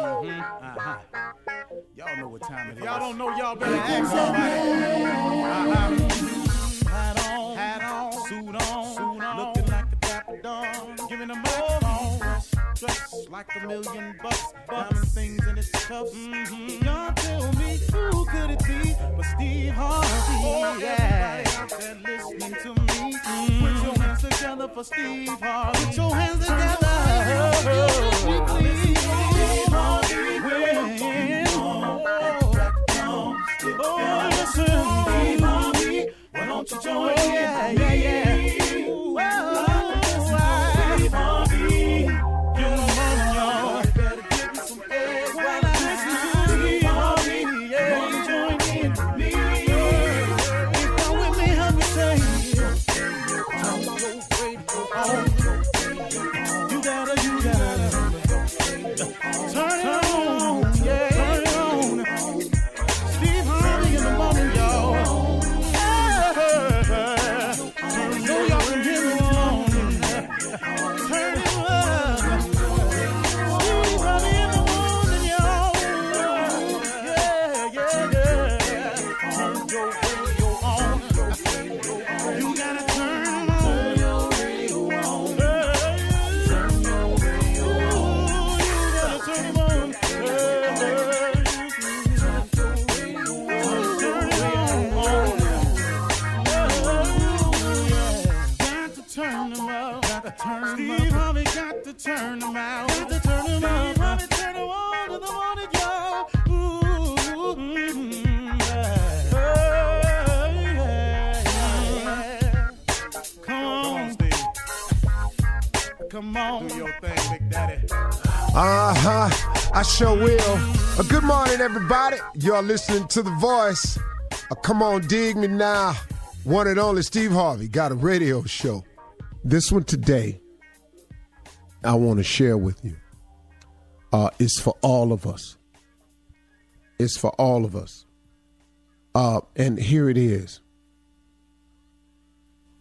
Mm-hmm. Uh-huh. Y'all know what time it is. Y'all don't know, y'all better ask somebody. Uh-huh. Hat on, hat on, suit on, suit on, looking like the dapper dawn, giving them all dress like a million bucks, diamond things in its cuffs. Mm-hmm. Y'all tell me who could it be but Steve Harvey? Oh, yeah. Everybody out there listening to me, mm-hmm. put your hands together for Steve Harvey. Put your hands together. Oh, oh, why don't you join in? Oh, yeah, yeah, yeah. Oh, yeah, yeah. Come on, Steve. Come on. Do your thing, Big Daddy. Uh huh. I sure will. Uh, good morning, everybody. You're listening to The Voice. Uh, come on, dig me now. One and only Steve Harvey got a radio show. This one today, I want to share with you, uh, is for all of us. It's for all of us. Uh, and here it is.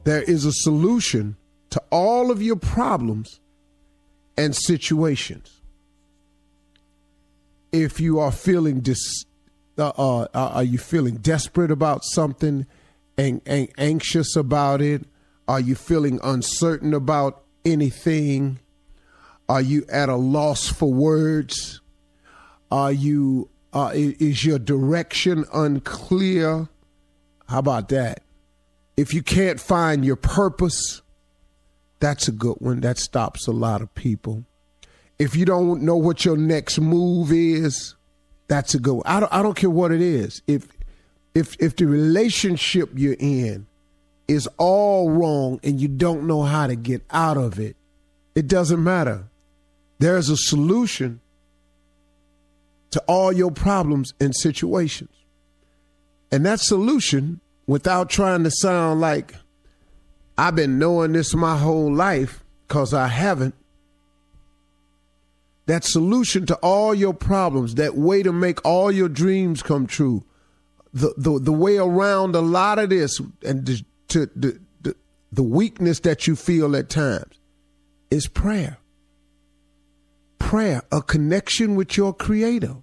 There is a solution to all of your problems and situations if you are feeling dis, uh, uh, uh, are you feeling desperate about something and, and anxious about it? Are you feeling uncertain about anything? Are you at a loss for words? Are you uh, is your direction unclear? How about that? If you can't find your purpose, that's a good one. That stops a lot of people if you don't know what your next move is, that's a go. I don't, I don't care what it is. If if if the relationship you're in is all wrong and you don't know how to get out of it, it doesn't matter. There's a solution to all your problems and situations. And that solution, without trying to sound like I've been knowing this my whole life, because I haven't, that solution to all your problems, that way to make all your dreams come true, the the, the way around a lot of this and to the, the the weakness that you feel at times is prayer. Prayer, a connection with your creator.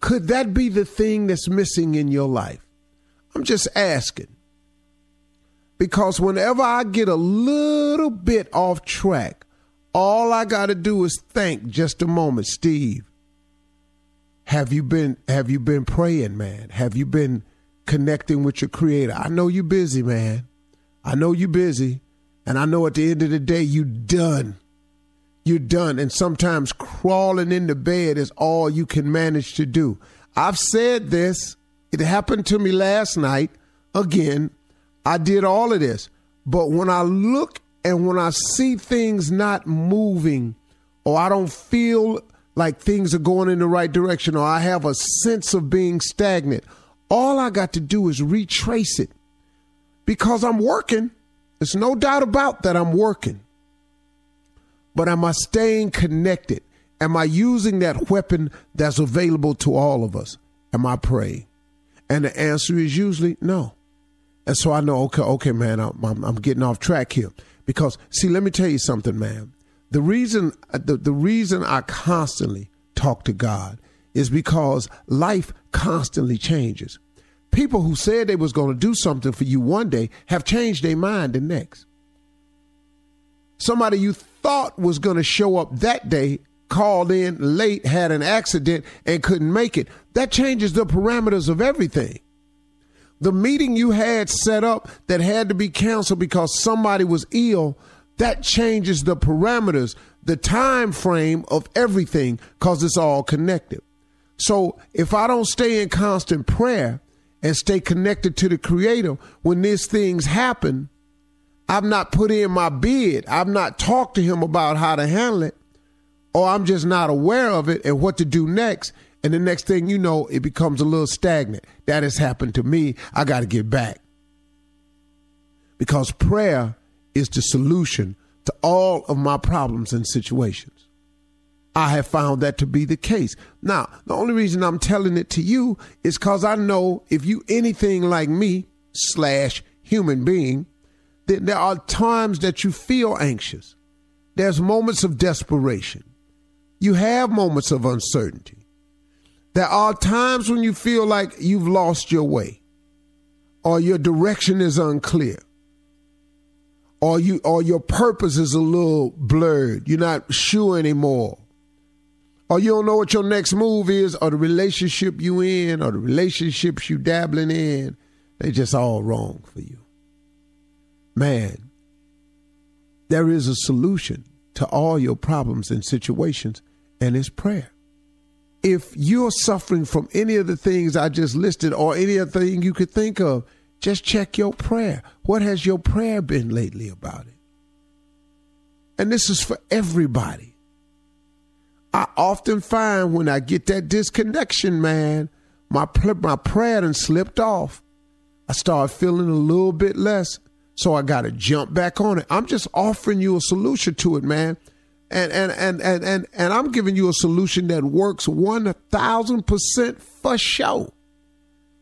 Could that be the thing that's missing in your life? I'm just asking. Because whenever I get a little bit off track, all I got to do is think just a moment, Steve. Have you been have you been praying, man? Have you been connecting with your creator? I know you're busy, man. I know you're busy, and I know at the end of the day you done. You're done, and sometimes crawling into bed is all you can manage to do. I've said this. It happened to me last night. Again, I did all of this. But when I look and when I see things not moving, or I don't feel like things are going in the right direction, or I have a sense of being stagnant, all I got to do is retrace it because I'm working. There's no doubt about that I'm working. But am I staying connected? Am I using that weapon that's available to all of us? Am I praying? And the answer is usually no. And so I know, okay, okay, man, I'm, I'm, I'm getting off track here. Because, see, let me tell you something, man. The reason, the, the reason I constantly talk to God is because life constantly changes. People who said they was going to do something for you one day have changed their mind the next. Somebody you thought was going to show up that day called in late, had an accident, and couldn't make it. That changes the parameters of everything. The meeting you had set up that had to be canceled because somebody was ill, that changes the parameters, the time frame of everything because it's all connected. So if I don't stay in constant prayer and stay connected to the creator when these things happen, I've not put in my bid. I've not talked to him about how to handle it, or I'm just not aware of it and what to do next. And the next thing you know, it becomes a little stagnant. That has happened to me. I got to get back. Because prayer is the solution to all of my problems and situations. I have found that to be the case. Now, the only reason I'm telling it to you is because I know if you anything like me slash human being, that there are times that you feel anxious. There's moments of desperation. You have moments of uncertainty. There are times when you feel like you've lost your way or your direction is unclear or you or your purpose is a little blurred. You're not sure anymore or you don't know what your next move is, or the relationship you in, or the relationships you dabbling in, they just all wrong for you. Man, there is a solution to all your problems and situations, and it's prayer. If you're suffering from any of the things I just listed, or any other thing you could think of, just check your prayer. What has your prayer been lately about it? And this is for everybody. I often find when I get that disconnection, man, my my prayer done slipped off. I start feeling a little bit less, so I got to jump back on it. I'm just offering you a solution to it, man, and and and and and and I'm giving you a solution that works one thousand percent for sure.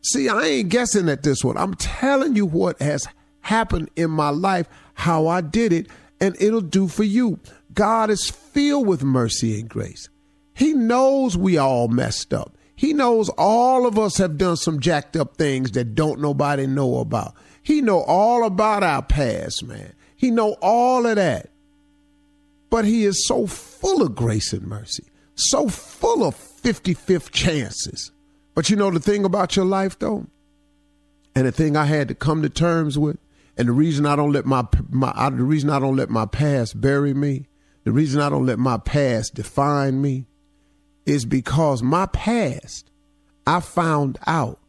See, I ain't guessing at this one. I'm telling you what has happened in my life, how I did it, and it'll do for you. God is filled with mercy and grace. He knows we all messed up. He knows all of us have done some jacked up things that don't nobody know about. He know all about our past, man. He know all of that. But he is so full of grace and mercy, so full of 55th chances. But you know the thing about your life though? And the thing I had to come to terms with, and the reason I don't let my, my the reason I don't let my past bury me the reason I don't let my past define me is because my past, I found out,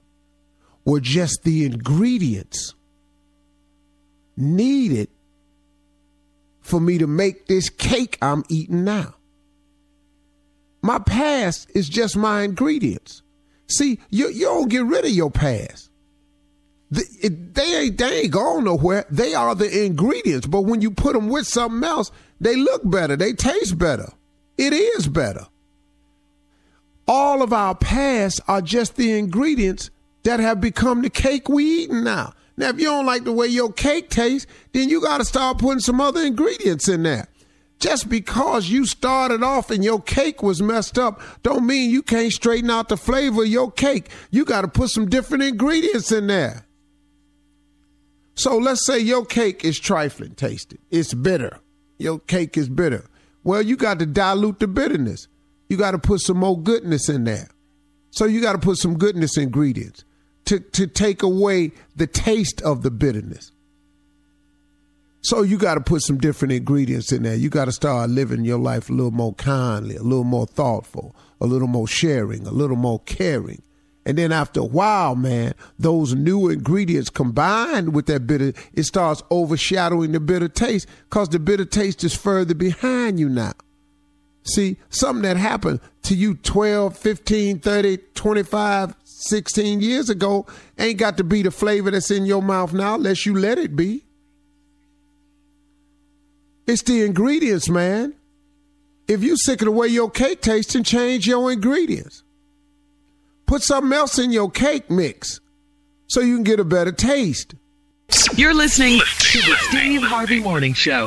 were just the ingredients needed for me to make this cake I'm eating now. My past is just my ingredients. See, you, you don't get rid of your past. The, it, they ain't they ain't going nowhere. They are the ingredients. But when you put them with something else, they look better. They taste better. It is better. All of our past are just the ingredients that have become the cake we eating now. Now, if you don't like the way your cake tastes, then you got to start putting some other ingredients in there. just because you started off and your cake was messed up, don't mean you can't straighten out the flavor of your cake. You got to put some different ingredients in there. So let's say your cake is trifling tasted. It's bitter. Your cake is bitter. Well, you got to dilute the bitterness. You got to put some more goodness in there. So you got to put some goodness ingredients to, to take away the taste of the bitterness. So you got to put some different ingredients in there. You got to start living your life a little more kindly, a little more thoughtful, a little more sharing, a little more caring. And then after a while, man, those new ingredients combined with that bitter, it starts overshadowing the bitter taste because the bitter taste is further behind you now. See, something that happened to you 12, 15, 30, 25, 16 years ago ain't got to be the flavor that's in your mouth now unless you let it be. It's the ingredients, man. If you sick of the way your cake tastes, then change your ingredients. Put something else in your cake mix so you can get a better taste. You're listening to the Steve Harvey Morning Show.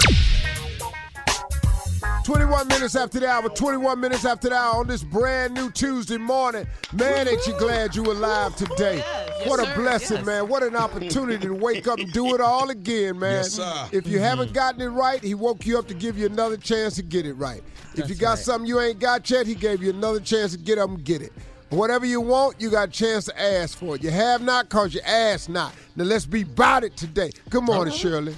21 minutes after the hour, 21 minutes after the hour on this brand new Tuesday morning. Man, ain't you glad you alive today? what a blessing, man. What an opportunity to wake up and do it all again, man. Yes, sir. If you mm-hmm. haven't gotten it right, he woke you up to give you another chance to get it right. if you got something you ain't got yet, he gave you another chance to get up and get it. Whatever you want, you got a chance to ask for it. You have not because you ask not. Now let's be about it today. Good uh-huh. morning, Shirley.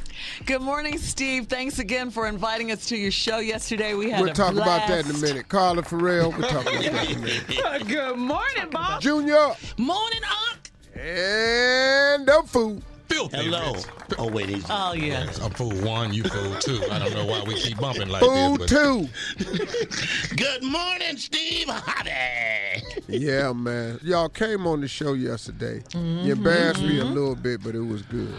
Good morning, Steve. Thanks again for inviting us to your show yesterday. We had We'll a talk about that in a minute. Carla Ferrell, we'll talk about that in a minute. Uh, good morning, Bob. Junior Morning, Unc. and the food. Filthy Hello. rich. Oh wait, he's Oh yeah. I'm fool one, you fool two. I don't know why we keep bumping like Food this. too. Good morning, Steve Harvey. Yeah, man. Y'all came on the show yesterday. Mm-hmm. You embarrassed me a little bit, but it was good.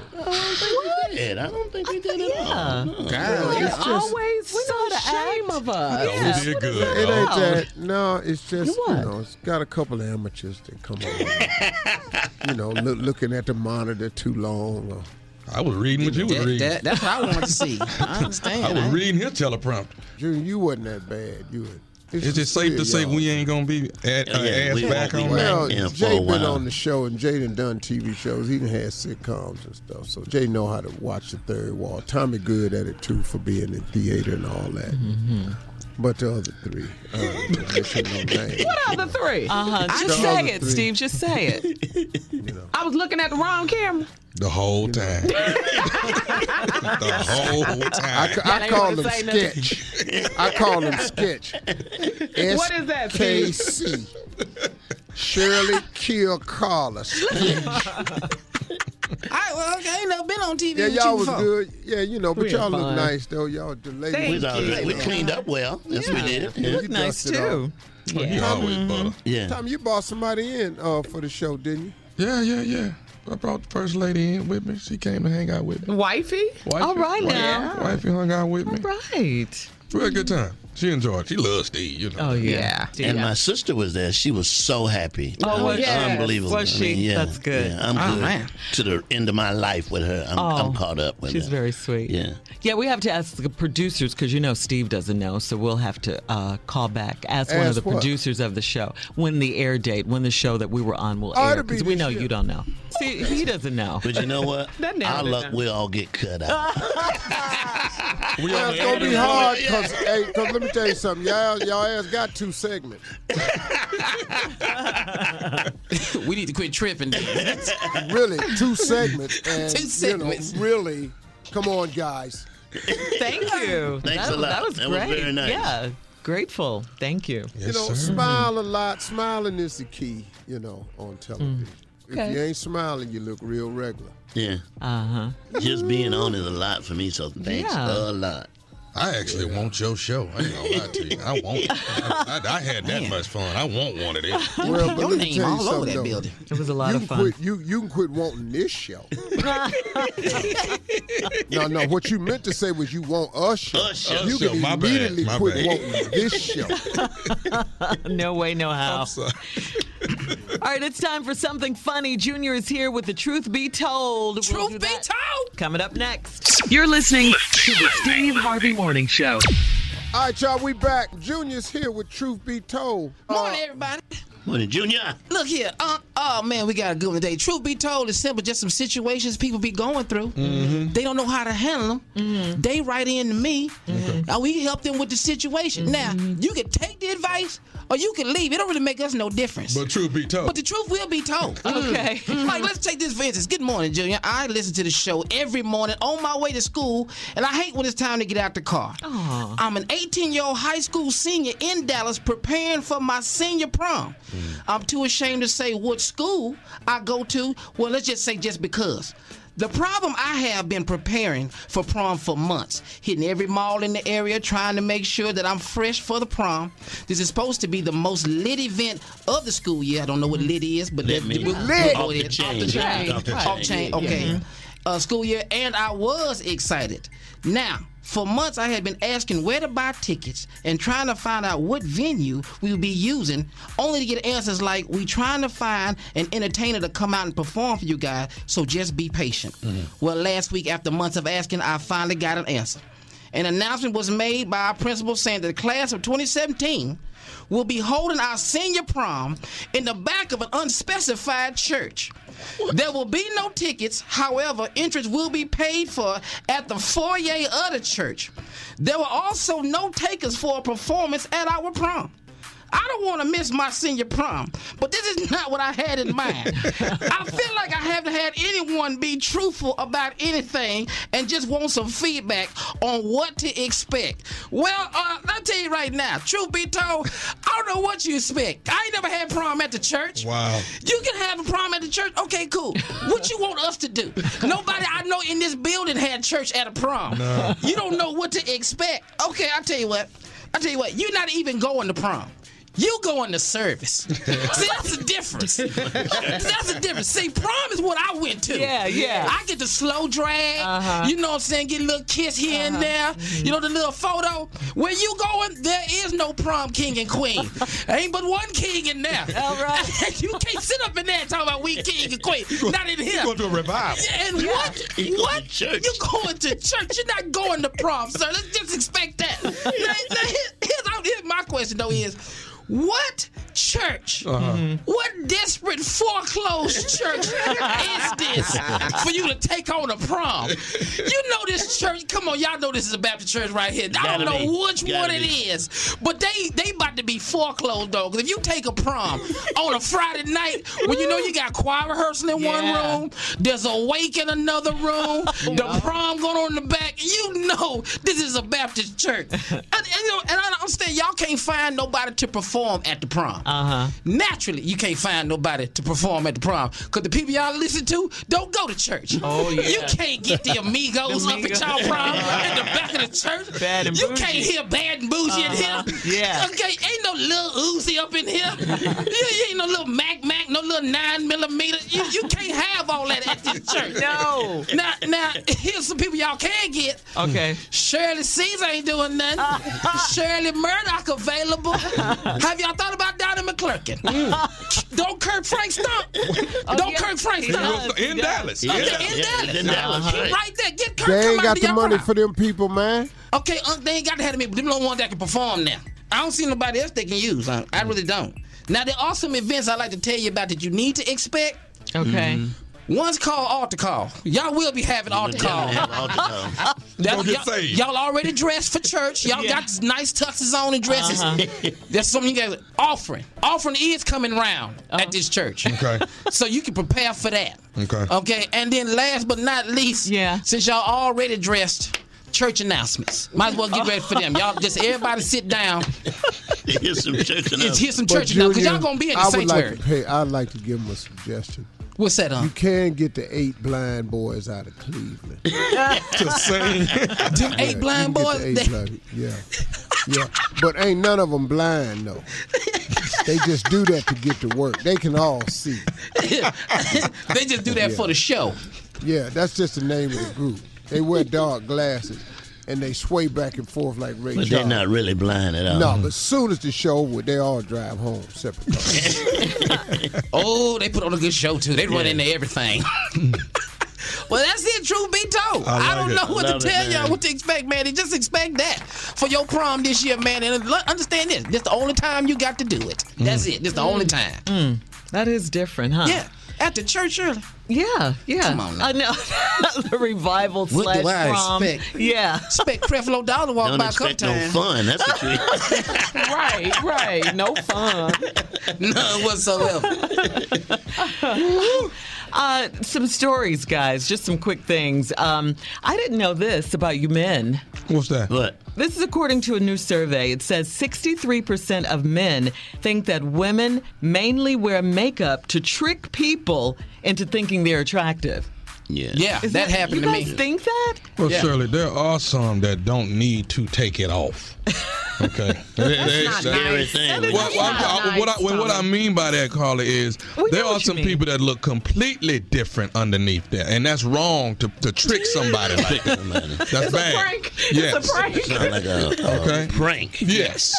Ed, I don't think we did it all. No. God, It's just, Always so ashamed of us. oh, we did good. it ain't that. No, it's just, you What? know, it's got a couple of amateurs that come on. you know, look, looking at the monitor too long. Or, I was reading what you was That- reading. that- that's what I wanted to see. I understand. I was reading his teleprompter. Junior, you wasn't that bad. You were. It's Is it just safe three to say y'all. we ain't gonna be at, uh, Yeah, ass back won't on be that? Well, Jay a been on the show, and Jay done done TV shows. He done had sitcoms and stuff. So Jay know how to watch the third wall. Tommy good at it too for being in theater and all that. Mm-hmm. But the other three, uh, don't no names. What other three? Uh huh. Just The say it, three. Steve. Just say it. I was looking at the wrong camera. The whole time. the whole time. ca- I call wanna them nothing. sketch. I call them sketch. What is that, Steve? SKC. Shirley Kill Carla. Sketch. I, well, okay, I ain't never been on TV Yeah, y'all was before. good. Yeah, you know, but We y'all look fun. nice though. Y'all the ladies. Thank We, was all right. we cleaned up well. Yes, we did. You Yeah. Nice dusted off. too. He always butter. yeah. Tom, you brought somebody in uh, for the show, didn't you? Yeah, yeah, yeah. I brought the first lady in with me. She came to hang out with me. Wifey? Wifey, All right wifey, now. Wifey hung out with me. Right. We had a good time. She enjoyed. it. She loves Steve. You know. Oh yeah. And my sister was there. She was so happy. Oh, It was she? unbelievable. Was I mean, yeah, That's good. Yeah, I'm Oh, good man. to the end of my life with her. I'm, I'm Oh, caught up with She's her. She's very sweet. Yeah. Yeah, we have to ask the producers because you know Steve doesn't know, so we'll have to uh, call back, ask, one of the what? producers of the show when the air date, when the show that we were on will air, because we know year. you don't know. See, he doesn't know. But you know what? That Our it luck now. will all get cut out. We Well, on it's gonna be hard because, hey, cause let me tell you something. Y'all, y'all ass got two segments. we need to quit tripping. Really, two segments. And, Two segments. You know, really, come on, guys. Thank you. Thanks that, a lot. That was That was great. very nice. Yeah, grateful. Thank you. Yes, you know, sir. smile a lot. Smiling is the key, you know, on television. If Okay. you ain't smiling, you look real regular. yeah. Uh huh. Just being on is a lot for me, so thanks Yeah. a lot. I actually want your show. I ain't gonna lie to you. I want it. I, I, I had that much fun. I want one of these. Well, but Your let me name tell you all over that though. building. It was a lot you of can fun. quit. You you can quit wanting this show. no, no. What you meant to say was you want us show. Us show. You can My bad. immediately My quit bad. wanting this show. No way, no how. I'm sorry. All right, it's time for something funny. Junior is here with the truth be told. We'll Truth be that told. Coming up next. You're listening to the Steve Harvey Morning Show. All right, y'all, we back. Junior's here with Truth Be Told. Uh, Morning, everybody. Morning, Junior. Look here. Uh, oh, man, we got a good one today. Truth be told, it's simple. Just some situations people be going through. Mm-hmm. They don't know how to handle them. Mm-hmm. They write in to me. And oh, we help them with the situation. Now, mm-hmm. you can take the advice or you can leave. It don't really make us no difference. But truth be told. But the truth will be told. Mm. Mm. Okay. Mm. like, let's take this for instance. Good morning, Junior. I listen to the show every morning on my way to school, and I hate when it's time to get out the car. Aww. I'm an 18 year old high school senior in Dallas preparing for my senior prom. I'm too ashamed to say what school I go to. Well, let's just say just because. The problem I have been preparing for prom for months, hitting every mall in the area, trying to make sure that I'm fresh for the prom. This is supposed to be the most lit event of the school year. I don't know what lit is, but Lit that, off the chain. Off the chain. Off the Off chain. chain. Yeah. Okay. Uh, school year, and I was excited. Now, for months, I had been asking where to buy tickets and trying to find out what venue we would be using, only to get answers like, "We trying to find an entertainer to come out and perform for you guys, so just be patient." Mm-hmm. Well, last week, after months of asking, I finally got an answer. An announcement was made by our principal saying that the class of 2017 will be holding our senior prom in the back of an unspecified church. There will be no tickets. However, entrance will be paid for at the foyer of the church. There were also no takers for a performance at our prom. I don't want to miss my senior prom, but this is not what I had in mind. I feel like I haven't had anyone be truthful about anything and just want some feedback on what to expect. Well, uh, I'll tell you right now, truth be told, I don't know what you expect. I ain't never had prom at the church. Wow. You can have a prom at the church. Okay, cool. What you want us to do? Nobody I know in this building had church at a prom. You don't know what to expect. Okay, I'll tell you what. I'll tell you what. You're not even going to prom. You going to service. See, that's the difference. That's the difference. See, prom is what I went to. Yeah, yeah. I get the slow drag. Uh-huh. You know what I'm saying? Get a little kiss here and uh-huh. there. You know the little photo. Where you going? There is no prom king and queen. Ain't but one king in there. All right. you can't sit up in there and talk about we king and queen. Not in here. You going to a revival. And what? He going what? to church. You going to church? You're not going to prom, sir. Let's just expect that. now, now, here- here's, here's my question though: Is what church? Uh-huh. Mm-hmm. What desperate foreclosed church is this for you to take on a prom? You know this church. Come on, y'all know this is a Baptist church right here. I Gotta don't know be. which Gotta one it be. is, but they they about to be foreclosed though. Because if you take a prom on a Friday night when you know you got choir rehearsal in one room, there's a wake in another room, the prom going on in the back. You know this is a Baptist church, and, and, you know, and I understand y'all can't find nobody to perform at the prom. Uh huh. Naturally, you can't find nobody to perform at the prom because the people y'all listen to don't go to church. Oh, yeah. You can't get the amigos The up at y'all prom in the back of the church. Bad and you bougie. can't hear bad and bougie in here. Uh-huh. Yeah. Okay, ain't no little Uzi up in here. you, you ain't no little Mac Mac, no little nine millimeter. You, you can't have all that at this church. No. Now, now, here's some people y'all can get. Okay. Shirley Caesar ain't doing nothing. Shirley Murdock available. Have y'all thought about Donnie McClurkin? Mm. Don't Kirk Frank stump. Oh, don't yeah. Kirk Frank He stump. does. In Yeah. Dallas. Okay, Yeah, in yeah, Dallas. in Dallas, He right. right there. Get Kirk They ain't got the money prom. for them people, man. Okay, Unc, they ain't got to have me, but them the only ones that can perform now. I don't see nobody else they can use. Huh? I really don't. Now there are some events I like to tell you about that you need to expect. Okay. Mm-hmm. One's called altar call. Y'all will be having altar call. Have altar call. That- y'all, y'all already dressed for church. Y'all Yeah. got nice tuxes on and dresses. Uh-huh. There's something you got. Offering. Offering is coming round at this church. Okay. So you can prepare for that. Okay. Okay. And then last but not least, Yeah. since y'all already dressed, church announcements. Might as well get ready for them. Y'all just everybody sit down. Here's some church announcements. hear some church announcements. Because y'all gonna be in the I would sanctuary. like to pay. I'd like to give them a suggestion. What's that You on? can get the eight blind boys out of Cleveland. To sing. Them eight blind You can get boys. the eight they- blind- yeah, yeah. But ain't none of them blind though. They just do that to get to work. They can all see. they just do that for the show. Yeah, that's just the name of the group. They wear dark glasses and they sway back and forth like Ray But they're Charles. not really blind at all. No, but soon as the show over, they all drive home separate cars. Oh, they put on a good show too. They run into everything. Well, that's it. Truth be told, I I, like don't it. know what Love to it, tell man. y'all what to expect, man. And just expect that for your prom this year, man. And l- understand this: this is the only time you got to do it. That's mm. it. This the only mm. time. Mm. That is different, huh? Yeah, at the church early. Yeah, yeah. Come on now. I know. the revival What slash do I prom. expect? Yeah. Expect Creflo Dollar walk Don't by a couple expect no times. fun. That's what you. right, right. No fun. None whatsoever. Uh, some stories, guys. Just some quick things. Um, I didn't know this about you men. What's that? What? This is according to a new survey. It says 63% of men think that women mainly wear makeup to trick people into thinking they're attractive. Yeah. Yeah, Is that, happened you to guys me. think that? Well, Yeah. Shirley, there are some that don't need to take it off. Okay. They- they- not they- nice. That when is you- Well, well, I'm- not I- what, I, well, what I mean by that, Carla, is We there are some mean. people that look completely different underneath there, and that's wrong to, to trick somebody like that. That's It's bad. a prank. Yes. It's a prank. Sound like a, a Okay. prank. Yes.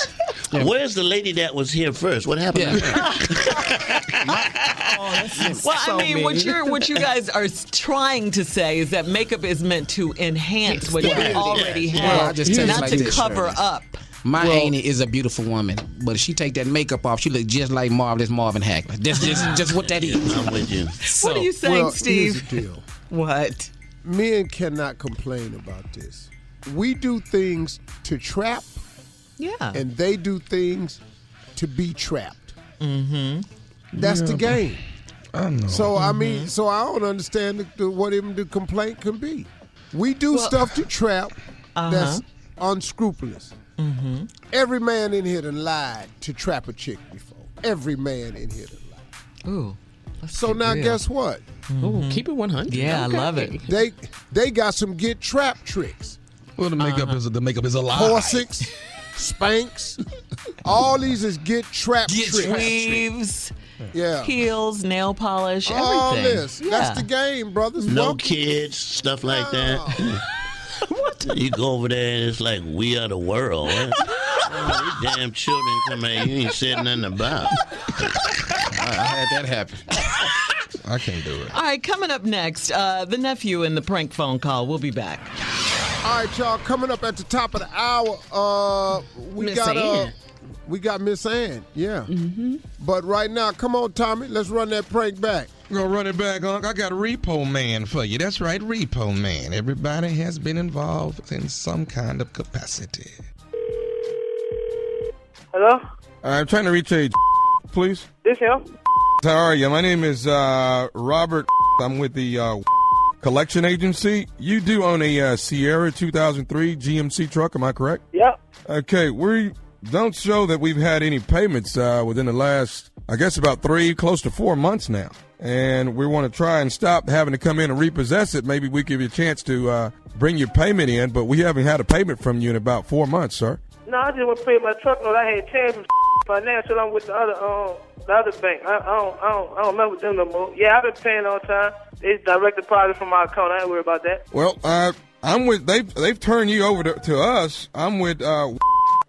Where's the lady that was here first? What happened to her? Oh, well, I mean, what you're what you guys are s- trying to say is that makeup is meant to enhance what you Yes, already yes, have, Well, I just tell you not like to this, cover Shirley. up. My Annie is a beautiful woman, but if she take that makeup off, she look just like Marvelous Marvin Hagler. That's just just what that is. I'm with you. what are you saying, well, Steve? Here's the deal. What? Men cannot complain about this. We do things to trap, Yeah. and they do things to be trapped. Mm-hmm. That's the game. I know. So I mean, so I don't understand the, the, what even the complaint can be. We do stuff to trap that's unscrupulous. Mm-hmm. Every man in here done lied to trap a chick before. Every man in here done lied. Ooh. let's So now real. guess what? Ooh, keep it 100. Yeah, I love it. They they got some get trap tricks. well, the makeup Uh-huh. is the makeup is a lie. Corsets, Spanx, all these is get trap Get tricks. Weaves, Yeah. heels, nail polish, everything. All this. Yeah. That's the game, brothers. No Welcome- kids, stuff like that. You go over there and it's like we are the world. Huh? Oh, these damn children come here, you ain't said nothing about. I had that happen. I can't do it. All right, coming up next, uh, the nephew and the prank phone call. We'll be back. All right, y'all. Coming up at the top of the hour, uh, we Miss got uh, Ann. We got Miss Ann. Yeah. But right now, come on, Tommy. Let's run that prank back. We're gonna run it back, Unc. I got Repo Man for you. That's right, Repo Man. Everybody has been involved in some kind of capacity. Hello? I'm trying to reach a please. This him? How are you? My name is uh, Robert. I'm with the uh, collection agency. You do own a uh, Sierra 2003 GMC truck, am I correct? Yep. Okay, we don't show that we've had any payments uh, within the last, I guess, about three, close to four months now. And we want to try and stop having to come in and repossess it. Maybe we give you a chance to uh, bring your payment in, but we haven't had a payment from you in about four months, sir. No, I just want to pay my truck note. I had changed from financial. I'm with the other um the other bank. I, I don't I don't I don't mess with them no more. Yeah, I've been paying on time. It's direct deposit from my account. I ain't worried about that. Well, uh, I'm with they've they've turned you over to, to us. I'm with uh,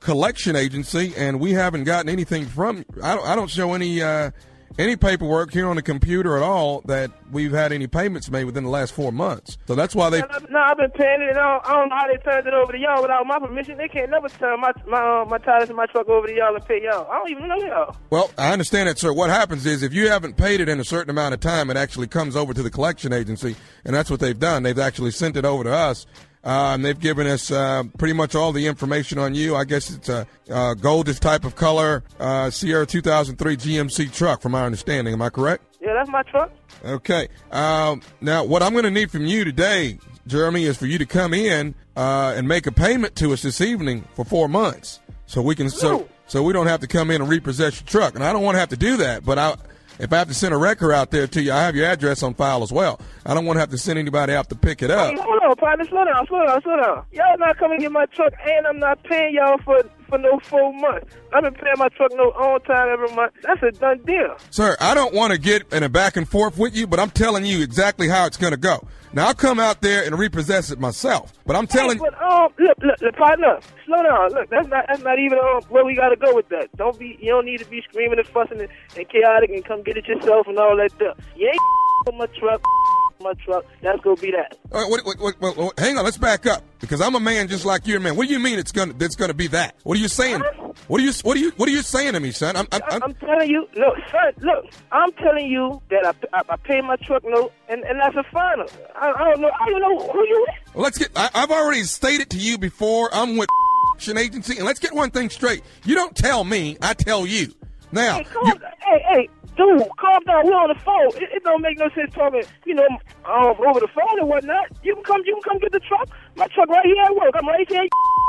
collection agency, and we haven't gotten anything from. I don't I don't show any uh, any paperwork here on the computer at all that we've had any payments made within the last four months. So that's why they. No, I've been paying it. And I don't, I don't know how they turned it over to y'all without my permission. They can't never turn my my uh, my titles and my truck over to y'all and pay y'all. I don't even know y'all. Well, I understand that, sir. What happens is if you haven't paid it in a certain amount of time, it actually comes over to the collection agency, and that's what they've done. They've actually sent it over to us. Uh, and they've given us uh, pretty much all the information on you. I guess it's a uh, goldish type of color uh, Sierra 2003 GMC truck, from my understanding. Am I correct? Yeah, that's my truck. Okay. Um, now, what I'm going to need from you today, Jeremy, is for you to come in uh, and make a payment to us this evening for four months, so we can so so we don't have to come in and repossess your truck. And I don't want to have to do that, but I. If I have to send a wrecker out there to you, I have your address on file as well. I don't want to have to send anybody out to pick it up. Hey, hold on, partner. Slow down, slow down, slow down. Y'all not coming to get my truck, and I'm not paying y'all for for no full month. I've been paying my truck no on time every month. That's a done deal. Sir, I don't want to get in a back and forth with you, but I'm telling you exactly how it's going to go. Now, I'll come out there and repossess it myself, but I'm telling Hey, but um, look, look, look, partner, slow down. Look, that's not that's not even um, where we gotta go with that. Don't be, you don't need to be screaming and fussing and, and chaotic and come get it yourself and all that stuff. You ain't with my truck, my truck. That's gonna be that. All right, what, hang on, let's back up because I'm a man just like you're a man. What do you mean it's gonna it's gonna be that? What are you saying? What are you what are you what are you saying to me, son? I'm, I'm, I'm, I'm telling you, look, son, look, I'm telling you that I, I, I paid my truck note, and, and that's a final. I, I don't know, I don't know who you is. let's get. I, I've already stated to you before. I'm with an agency, and let's get one thing straight. You don't tell me, I tell you. Now, Hey, calm, hey, hey, dude, calm down. We're on the phone. It, it don't make no sense talking, you know, um, over the phone and whatnot. You can come, you can come get the truck. My truck right here at work. I'm right here.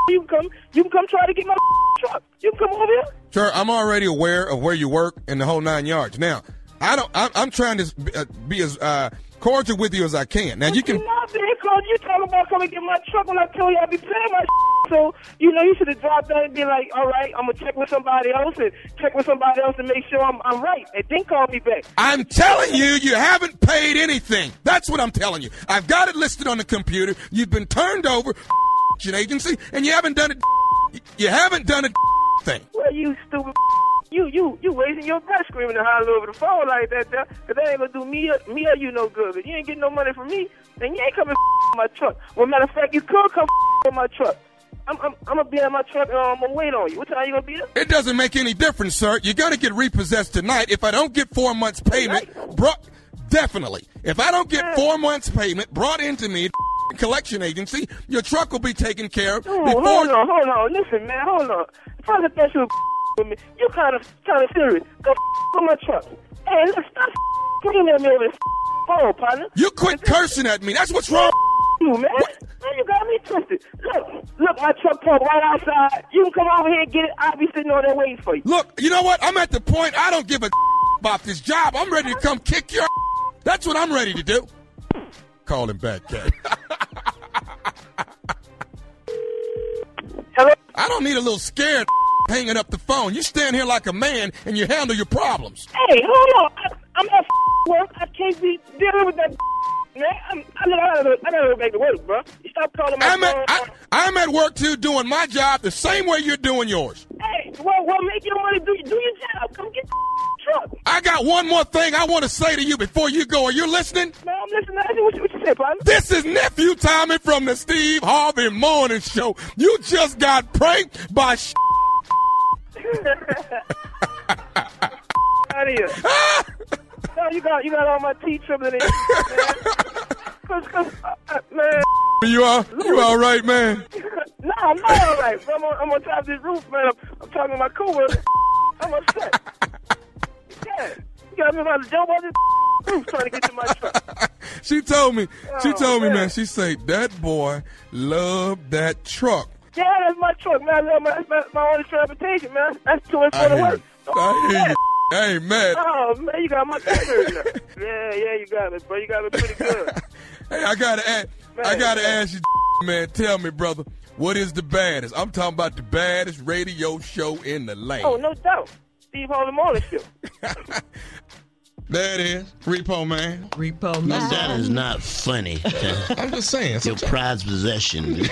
You can come, you can come try to get my truck. You can come over here. Sure, I'm already aware of where you work and the whole nine yards. Now, I don't. I'm, I'm trying to be, uh, as uh, cordial with you as I can. Now, you can. You're not being close. You talking about coming get my truck when I tell you I be paying my So, you know, you should have dropped down and be like, all right, I'm to check with somebody else and check with somebody else and make sure I'm, I'm right. And then call me back. I'm telling you, you haven't paid anything. That's what I'm telling you. I've got it listed on the computer. You've been turned over an agency, and you haven't done it. You haven't done a thing. Well, you stupid. You, you, you wasting your breath screaming and hollering over the phone like that, there, cause that ain't gonna do me, or, me or you no good. 'Cause you ain't getting no money from me, and you ain't coming to my truck. Well, matter of fact, you could come with my truck. I'm, I'm, I'm gonna be in my truck and I'm gonna wait on you. What time are you gonna be there? It doesn't make any difference, sir. You're gonna get repossessed tonight if I don't get four months payment brought. Definitely, if I don't get four months payment brought into me. Collection agency, your truck will be taken care of Oh, before. hold on, hold on. Listen, man, hold on. If I get that shit with me, you kind of, kind of serious. Go with my truck. Hey, look, stop screaming at me over this phone, oh, partner. You quit cursing at me. That's what's wrong. You man, man, you got me twisted. Look, look, my truck parked right outside. You can come over here and get it. I'll be sitting on there waiting for you. Look, you know what? I'm at the point I don't give a about this job. I'm ready to come kick your. That's what I'm ready to do. Call him back, Kay. Hello? I don't need a little scared hanging up the phone. You stand here like a man and you handle your problems. Hey, hold on. I, I'm at work. I can't be dealing with that. Man, I'm, I gotta, I gotta, I gotta go back work, bro. You stop calling my I'm phone. at, I, I'm at work too, doing my job the same way you're doing yours. Hey, well, well, make your money. Do, do your job. Come get the truck. I got one more thing I want to say to you before you go. Are you listening? Man, I'm listening. What, you- what you say, partner? This is nephew Tommy from the Steve Harvey Morning Show. You just got pranked by. Sh- out of here. no, you got you got all my teeth trembling in man. Cause, cause, uh, uh, man. you are you all right, man? no, I'm not all right. I'm on, I'm on top of this roof, man. I'm, I'm talking to my coworker. I'm upset. Yeah, you got me about to jump on this roof trying to get to my truck. She told me. She Oh, told me, man. man. She said that boy loved that truck. Yeah, that's my truck, man. I love my, that's my, only transportation, man. That's too much I for the work. I hear you. Hey, man. Oh man, you got my nerves. yeah, yeah, you got it, bro. You got it pretty good. Hey, I gotta ask. I gotta man. ask you, man. Tell me, brother, what is the baddest? I'm talking about the baddest radio show in the land. Oh, no doubt. Steve Harvey Morning Show. There it is, Repo Man. Repo No, Man. that is not funny. I'm just saying. Your prized possession. You're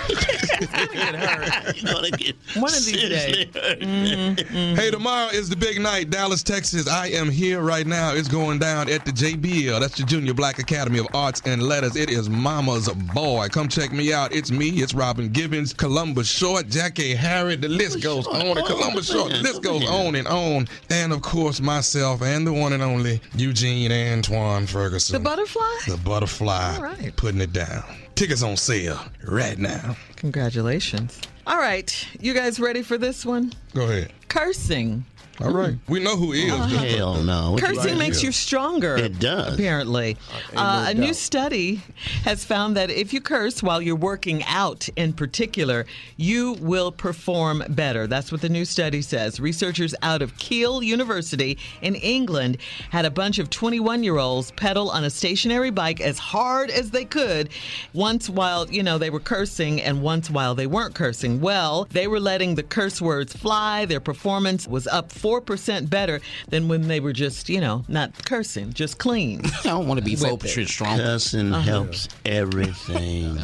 gonna get One of these seriously days. hurt. Mm-hmm. Hey, tomorrow is the big night, Dallas, Texas. I am here right now. It's going down at the JBL. That's the Junior Black Academy of Arts and Letters. It is Mama's Boy. Come check me out. It's me. It's Robin Givens, Columbus Short, Jackie Harry. The list goes on. And Columbus Short. The list goes on and on. And of course, myself and the one and only Eugene Antoine Ferguson. The butterfly? The butterfly. All right. Putting it down. Tickets on sale right now. Congratulations. All right. You guys ready for this one? Go ahead. Cursing. All right. We know who is. Hell no. Cursing like? makes you stronger. It does. Apparently. Uh, a new study has found that if you curse while you're working out in particular, you will perform better. That's what the new study says. Researchers out of Keele University in England had a bunch of 21 year olds pedal on a stationary bike as hard as they could, once while, you know, they were cursing and once while they weren't cursing. Well, they were letting the curse words fly. Their performance was up 4% better than when they were just, you know, not cursing, just clean. I don't want to be four With it. percent strong. Cursing Uh-huh. helps everything.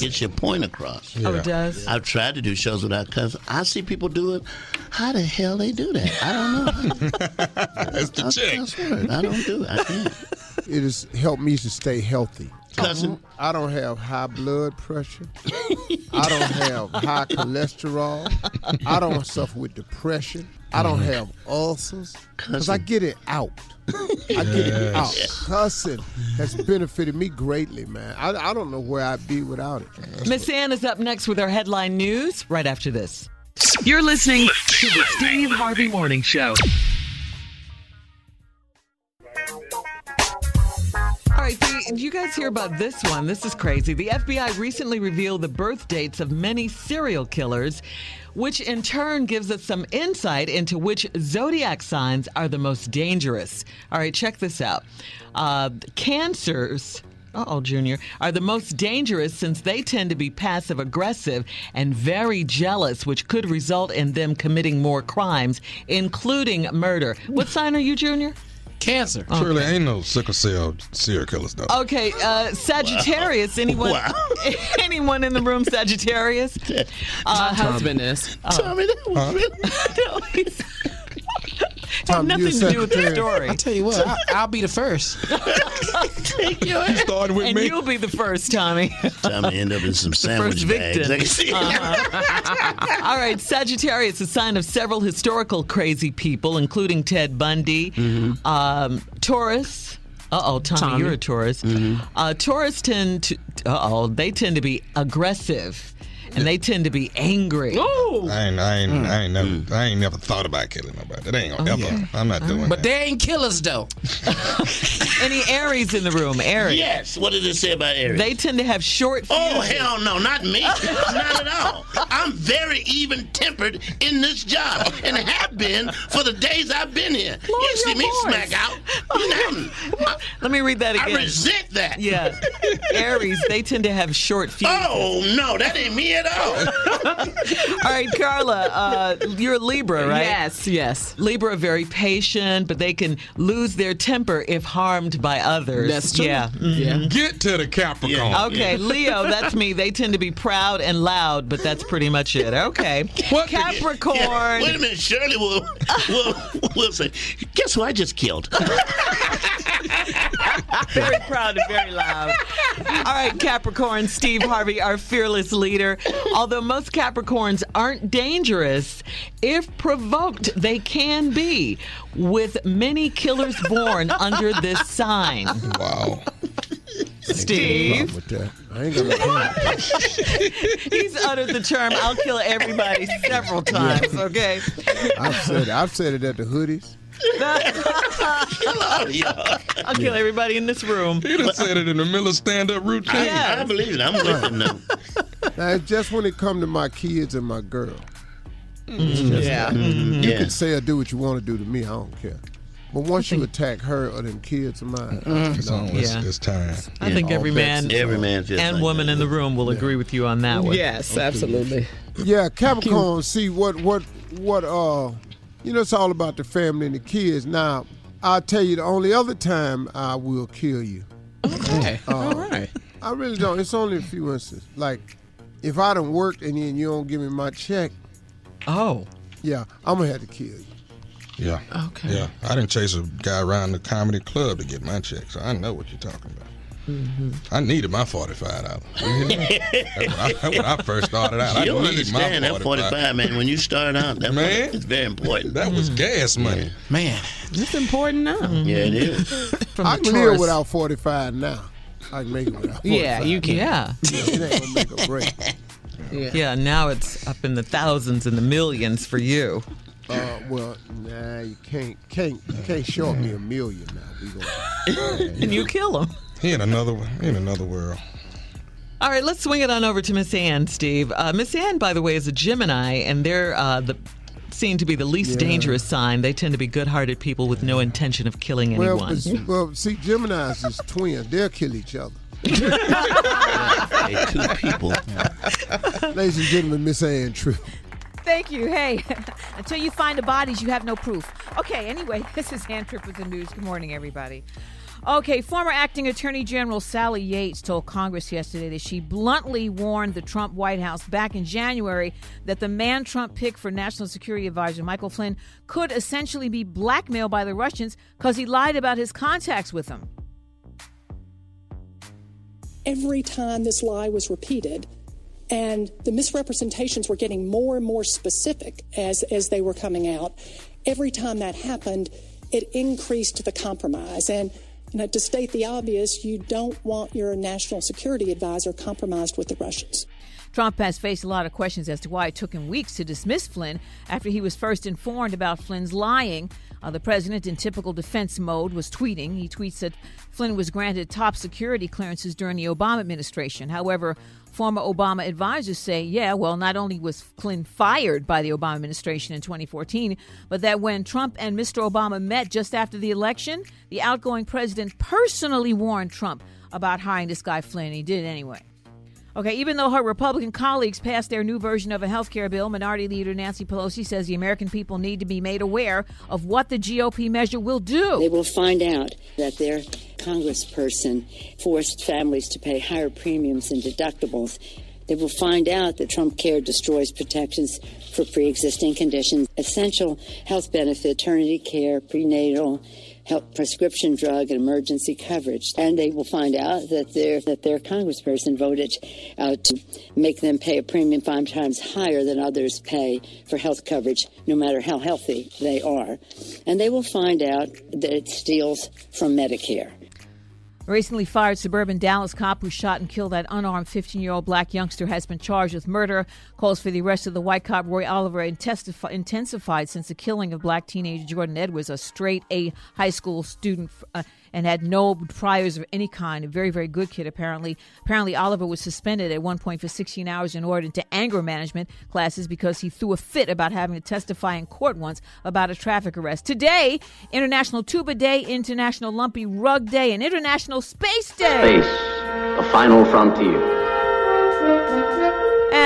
gets your point across. Oh, it does? I've tried to do shows without cussing. I see people do it. How the hell they do that? I don't know. That's the That's chick. cuss word. I don't do it. I can't. It has helped me to stay healthy. Cussing. I don't have high blood pressure. I don't have high cholesterol. I don't suffer with depression. I don't mm-hmm. have ulcers because I get it out. I get it out. Cussing has benefited me greatly, man. I, I don't know where I'd be without it. Miss Ann is up next with our headline news right after this. You're listening to the Steve Harvey Morning Show. Right, did you guys hear about this one? This is crazy. The FBI recently revealed the birth dates of many serial killers, which in turn gives us some insight into which zodiac signs are the most dangerous. All right, check this out. Uh, cancers. Oh, Junior, are the most dangerous since they tend to be passive aggressive and very jealous, which could result in them committing more crimes, including murder. What sign are you, Junior? Cancer. Surely ain't no sickle cell serial killers though. Okay, uh, Sagittarius. Anyone? Wow. anyone in the room? Sagittarius. Uh, My husband is. Tommy, that was really. no, he's- Tom, nothing you're to do with the story. I tell you what, I, I'll be the first. You started with And me. you'll be the first, Tommy. Tommy end up in some first sandwich bags. victim. I can. All right, Sagittarius, a sign of several historical crazy people, including Ted Bundy, um, Taurus. Uh oh, Tommy, Tommy. you're a Taurus. Uh, Taurus tend to, uh oh, they tend to be aggressive and they tend to be angry. Oh, I ain't, I ain't, mm. I ain't never, mm. I ain't never thought about killing nobody. That ain't gonna oh, ever. I'm not uh-huh. doing But that. they ain't killers though. Any Aries in the room? Aries. Yes. What did it say about Aries? They tend to have short fuses. Oh hell no, not me, not at all. I'm very even tempered in this job, and have been for the days I've been here. you see me voice. smack out. You know, I, Let me read that again. I again. resent that. yeah. Aries, they tend to have short fuses. Oh no, that ain't me at all. All right, Carla, uh, you're a Libra, right? yes, yes. Libra are very patient, but they can lose their temper if harmed by others. That's true. Yeah. mm. Yeah. Get to the Capricorn. Yeah. Okay, Leo, that's me. They tend to be proud and loud, but that's pretty much it. Okay. What Capricorn. Yeah, Wait a minute, Shirley will will will say, guess who I just killed? very proud and very loud. All right, Capricorn, Steve Harvey, our fearless leader. Although most Capricorns aren't dangerous, if provoked, they can be, with many killers born under this sign. Wow. Steve, I ain't gonna he's uttered the term, I'll kill everybody several times, okay? I've said it. I've said it at the hoodies. Hello, y'all. I'll kill everybody in this room. He done said it in the middle of stand-up routine. I, Yeah. I believe it. I'm with him now. Now, it's just when it come to my kids and my girl. Mm-hmm. Yeah. Mm-hmm. You Yeah. can say or do what you want to do to me. I don't care. But once you attack her or them kids of mine, mm-hmm. It's, on, it's, Yeah. it's time. I think every man Every man and like woman that. in the room will agree with you on that one. Yes, absolutely. yeah, Capricorn. See what what what uh, you know, it's all about the family and the kids. Now, I'll tell you the only other time I will kill you. Okay. Uh, all right. I really don't. It's only a few instances. Like, if I don't work and then you don't give me my check, Oh. yeah, I'm gonna have to kill you. Yeah. Okay. Yeah. I didn't chase a guy around the comedy club to get my check, so I know what you're talking about. Mm-hmm. I needed my forty-five dollars. that's, when I, that's when I first started out. You I don't understand my that 45, man. When you start out, that Man. it's very important. That was gas money. Man. It's important now. Yeah, it is. From I the can live without 45 now. I can make it without 45. Yeah, you can. Yeah. It ain't make a break. Yeah, now it's up in the thousands and the millions for you. Uh, well, nah, you can't, can't, you can't short me a million now. We gonna, And you kill them. He in another he in another world. All right, let's swing it on over to Miss Ann, Steve. Uh, Miss Ann, by the way, is a Gemini, and they're uh, the seen to be the least dangerous sign. They tend to be good-hearted people with no intention of killing well, anyone. well, see, Gemini's is twins. They'll kill each other. Hey, two people. Ladies and gentlemen, Miss Ann Tripp. Thank you. Hey, until you find the bodies, you have no proof. Okay, anyway, this is Ann Tripp with the news. Good morning, everybody. Okay, former acting Attorney General Sally Yates told Congress yesterday that she bluntly warned the Trump White House back in January that the man Trump picked for National Security Advisor Michael Flynn could essentially be blackmailed by the Russians because he lied about his contacts with them. every time this lie was repeated, and the misrepresentations were getting more and more specific as, as they were coming out, every time that happened, it increased the compromise. And know, to state the obvious, you don't want your national security advisor compromised with the Russians. Trump has faced a lot of questions as to why it took him weeks to dismiss Flynn after he was first informed about Flynn's lying. Uh, the president, in typical defense mode, was tweeting. He tweets that Flynn was granted top security clearances during the Obama administration. However, former Obama advisors say, yeah, well, not only was Flynn fired by the Obama administration in 2014, but that when Trump and Mr. Obama met just after the election, the outgoing president personally warned Trump about hiring this guy Flynn. He did anyway. Okay, even though her Republican colleagues passed their new version of a health care bill, Minority Leader Nancy Pelosi says the American people need to be made aware of what the GOP measure will do. They will find out that their congressperson forced families to pay higher premiums and deductibles. They will find out that Trump Care destroys protections for pre existing conditions, essential health benefit, maternity care, prenatal help prescription drug and emergency coverage. And they will find out that their that their congressperson voted uh, to make them pay a premium five times higher than others pay for health coverage, no matter how healthy they are. And they will find out that it steals from Medicare. Recently fired suburban Dallas cop who shot and killed that unarmed 15 year old black youngster has been charged with murder. Calls for the arrest of the white cop Roy Oliver intensified since the killing of black teenager Jordan Edwards, a straight A high school student. Uh, and had no priors of any kind. A very, very good kid, apparently. Apparently, Oliver was suspended at one point for 16 hours in order to anger management classes because he threw a fit about having to testify in court once about a traffic arrest. Today, International Tuba Day, International Lumpy Rug Day, and International Space Day. Space, the final frontier.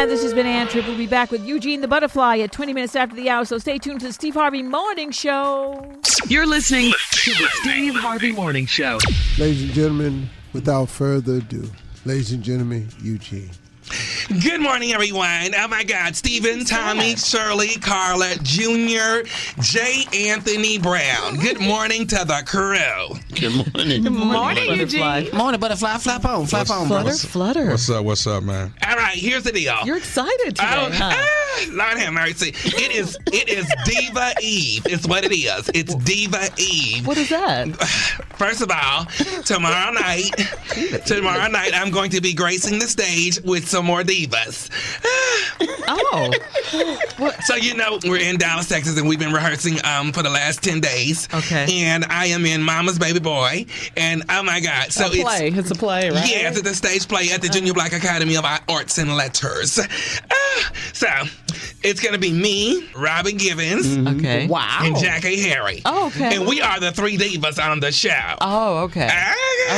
And this has been Ann Tripp. We'll be back with Eugene the Butterfly at 20 minutes after the hour, so stay tuned to the Steve Harvey Morning Show. You're listening to the Steve Harvey Morning Show. Ladies and gentlemen, without further ado, ladies and gentlemen, Eugene. Good morning, everyone. Oh my God, Stephen, Tommy, Shirley, Carla, Junior, J. Anthony Brown. Good morning to the crew. Good morning. Good morning. Eugene. Morning, butterfly. Flap on, flap on, Flutter, brothers. flutter. What's up? What's up, man? All right, here's the deal. You're excited today, Oh, huh? ah, Lord have mercy. It is it is Diva Eve. It's what it is. It's Diva Eve. What is that? First of all, tomorrow night, tomorrow night I'm going to be gracing the stage with some more divas. oh. So you know we're in Dallas, Texas, and we've been rehearsing um for the last ten days. Okay. And I am in Mama's Baby Boy, and oh my God, so a play. It's, a play, right? Yes, it's a stage play at the Junior Black Academy of Arts and Letters. Ah, so it's gonna be me, Robin Givens, Okay. Wow. and Jackée Harry. Oh, okay. And we are the three divas on the show. Oh, okay.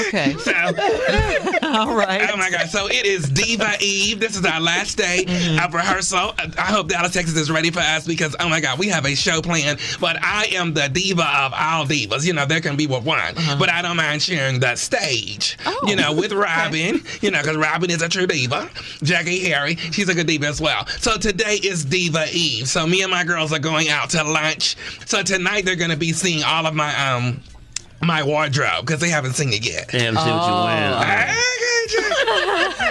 Okay. So, All right. oh my God. So it is Diva Eve. This is our last day Mm-hmm. of rehearsal. I hope Dallas, Texas is ready for us because, oh my God, we have a show planned. But I am the diva of all divas. You know, there can be with one, but I don't mind sharing the stage, Uh-huh. Oh, you know, with Robin, you know, because Robin is a true diva. Jackée Harry, she's a good diva as well. So today is Diva Eve. So me and my girls are going out to lunch. So tonight they're going to be seeing all of my, um, my wardrobe because they haven't seen it yet. Damn, see what you're wearing.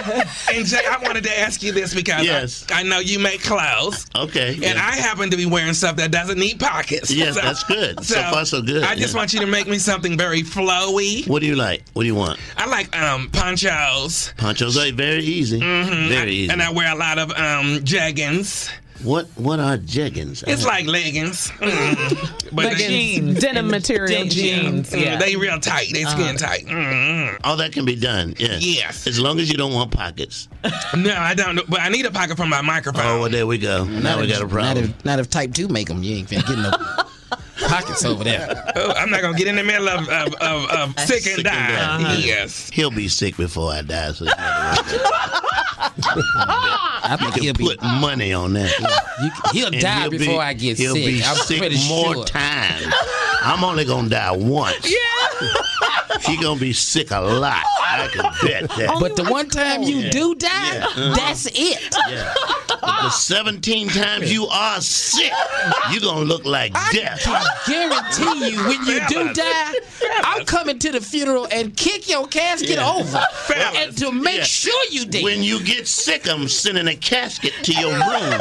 and Jay, I wanted to ask you this because Yes. I, I know you make clothes. Okay. And yeah. I happen to be wearing stuff that doesn't need pockets. Yes, that's good. So far, so good, I just yeah. want you to make me something very flowy. What do you like? What do you want? I like um ponchos. Ponchos are very easy. Mhm. Very easy. And I wear a lot of um jeggings. What What are jeggings? It's like leggings. Mm. But Like jeans. Denim material jeans. Mm, Yeah. They real tight. They skin Uh-huh. tight. Mm. all that can be done. Yes. Yes. As long as you don't want pockets. No, I don't. But I need a pocket for my microphone. Oh, well, there we go. Now we got a Not problem. if, not if type 2 make them. You ain't finna get no pockets over there. Oh, I'm not gonna get in the middle of of, of, of sick and Sick and die. die. Yes. He'll be sick before I die. So you I think can he'll be. put money on that. You, he'll And die he'll be- before I get he'll sick. be I'm sick pretty more sure. times. I'm only gonna die once. She gonna be sick a lot. I can bet that. But the one time you Yeah. do die, Yeah. Uh-huh. that's it. Yeah. But the 17 times you are sick, you're gonna look like death. I guarantee you, when you do die, I'm coming to the funeral and kick your casket Yeah. over, Fellas. and to make Yeah. sure you did. When you get sick, I'm sending a casket to your room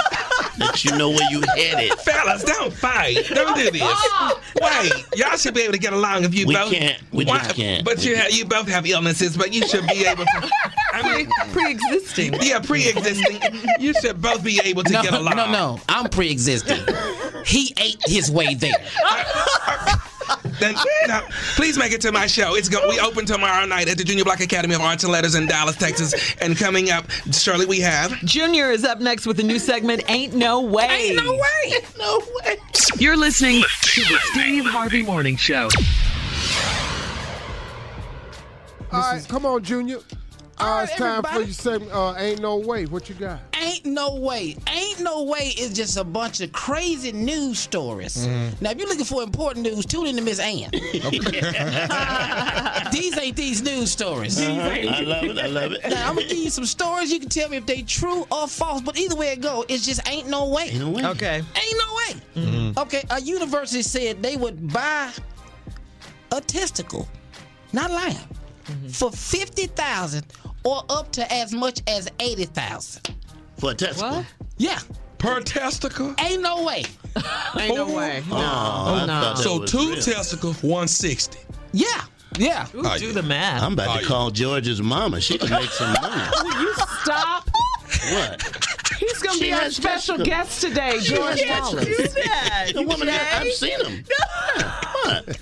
that you know where you headed. Fellas, don't fight. Don't do this. Wait, y'all should be able to get along if you We both. can't. We just Why- can't. But you have, you both have illnesses, but you should be able to. I mean, pre-existing. Yeah, pre-existing. You should both be able to no, get along. no, no, I'm pre-existing. he ate his way there. Then, now, please make it to my show. It's go, we open tomorrow night at the Junior Black Academy of Arts and Letters in Dallas, Texas. And coming up, Shirley, we have Junior is up next with a new segment, Ain't No Way. Ain't no way. No way. You're listening to the Steve Harvey Morning Show. All right, come on, Junior. Uh, it's time for you to say, uh, ain't no way. What you got? Ain't no way. Ain't no way is just a bunch of crazy news stories. Mm-hmm. Now, if you're looking for important news, tune in to Miss Ann. these ain't these news stories. Uh-huh. I love it. I love it. Now, I'm gonna give you some stories. You can tell me if they true or false. But either way it go, it's just ain't no way. Ain't no way. Okay. Ain't no way. Okay, a university said they would buy a testicle, not lying, Mm-hmm. for fifty thousand or up to as much as eighty thousand. For a testicle. Yeah. Per testicle? Ain't no way. Ain't no oh. way. Oh, I oh, thought So two real. testicles, 160. Yeah. Yeah. Ooh, do the math. I'm about to call George's mama. She can make some money. Will you stop? What? He's going to She be our special testicles. guest today, She George has Wallace. testicles. The woman, that, I've seen him. What?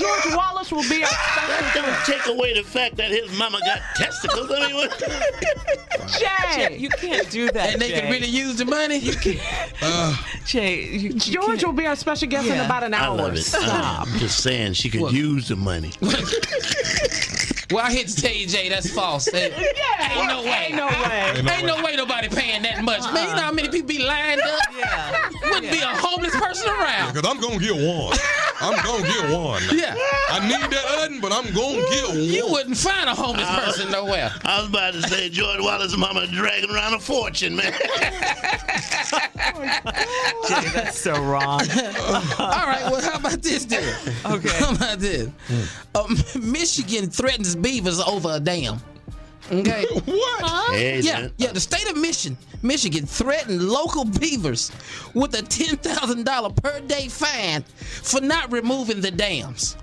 George Wallace will be our ah, That don't take away the fact that his mama got testicles. I mean, what? Jay. You can't do that. And they Jay. can really use the money. You can't. Uh. Jay, you, you George will be our special guest in about an hour. I hour. love it. Stop. I'm just saying she could use the money. Well, I hate to tell you, Jay, that's false. Yeah. Ain't no way. Ain't no way. Ain't no way nobody paying that much. Man, you know how many people be lined up? Yeah. Wouldn't be a homeless person around. Because I'm going to get one. I'm going to get one. Yeah. I need that oven, but I'm going to get one. You wouldn't find a homeless Uh, person nowhere. I was about to say George Wallace's mama dragging around a fortune, man. Jay, that's so wrong. All right, well, how about this then? Okay. How about this? Um, Michigan threatens beavers over a dam. Okay. What? Hey, Yeah, man. yeah. The state of Michigan, Michigan threatened local beavers with a ten thousand dollar per day fine for not removing the dams.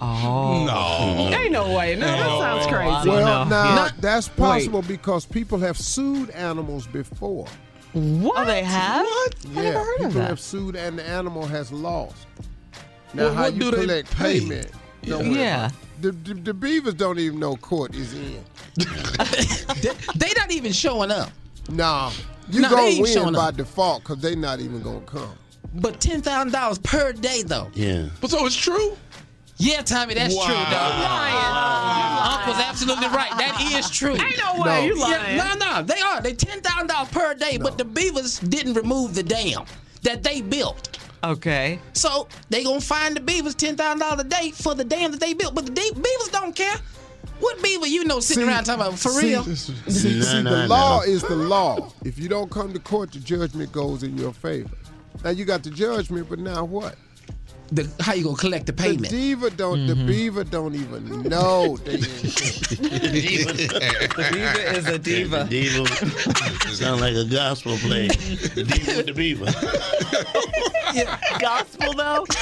Oh. No. Ain't no way. No, that sounds I crazy. don't Well, know. now Not- that's possible because people have sued animals before. What? Oh, they have? What? I never heard people of that. have sued and the animal has lost. Now, Well, how you do they collect pay? payment? Don't Yeah. About it. The, the, the beavers don't even know court is in. they, they not even showing up. Nah, you Nah, they gonna win by up. default because they not even gonna come. But ten thousand dollars per day though. Yeah. But so it's true? Yeah, Tommy, that's Wow. true, dog. Uncle's absolutely right. That is true. Ain't no way. You lying. Yeah, no, no, they are. They ten thousand dollars per day, but the beavers didn't remove the dam that they built. Okay. So they gonna find the beavers ten thousand dollars a day for the dam that they built. But the de- beavers don't care. What beaver you know sitting See- around talking about for see- real? See, No, see, no, the no. law is the law. If you don't come to court, the judgment goes in your favor. Now you got the judgment, but now what? The, how you gonna collect the The payment? diva don't. The mm-hmm. beaver don't even know they in court. Diva. The diva is a diva. Diva. Sound like a gospel play. The diva with the beaver. Gospel though?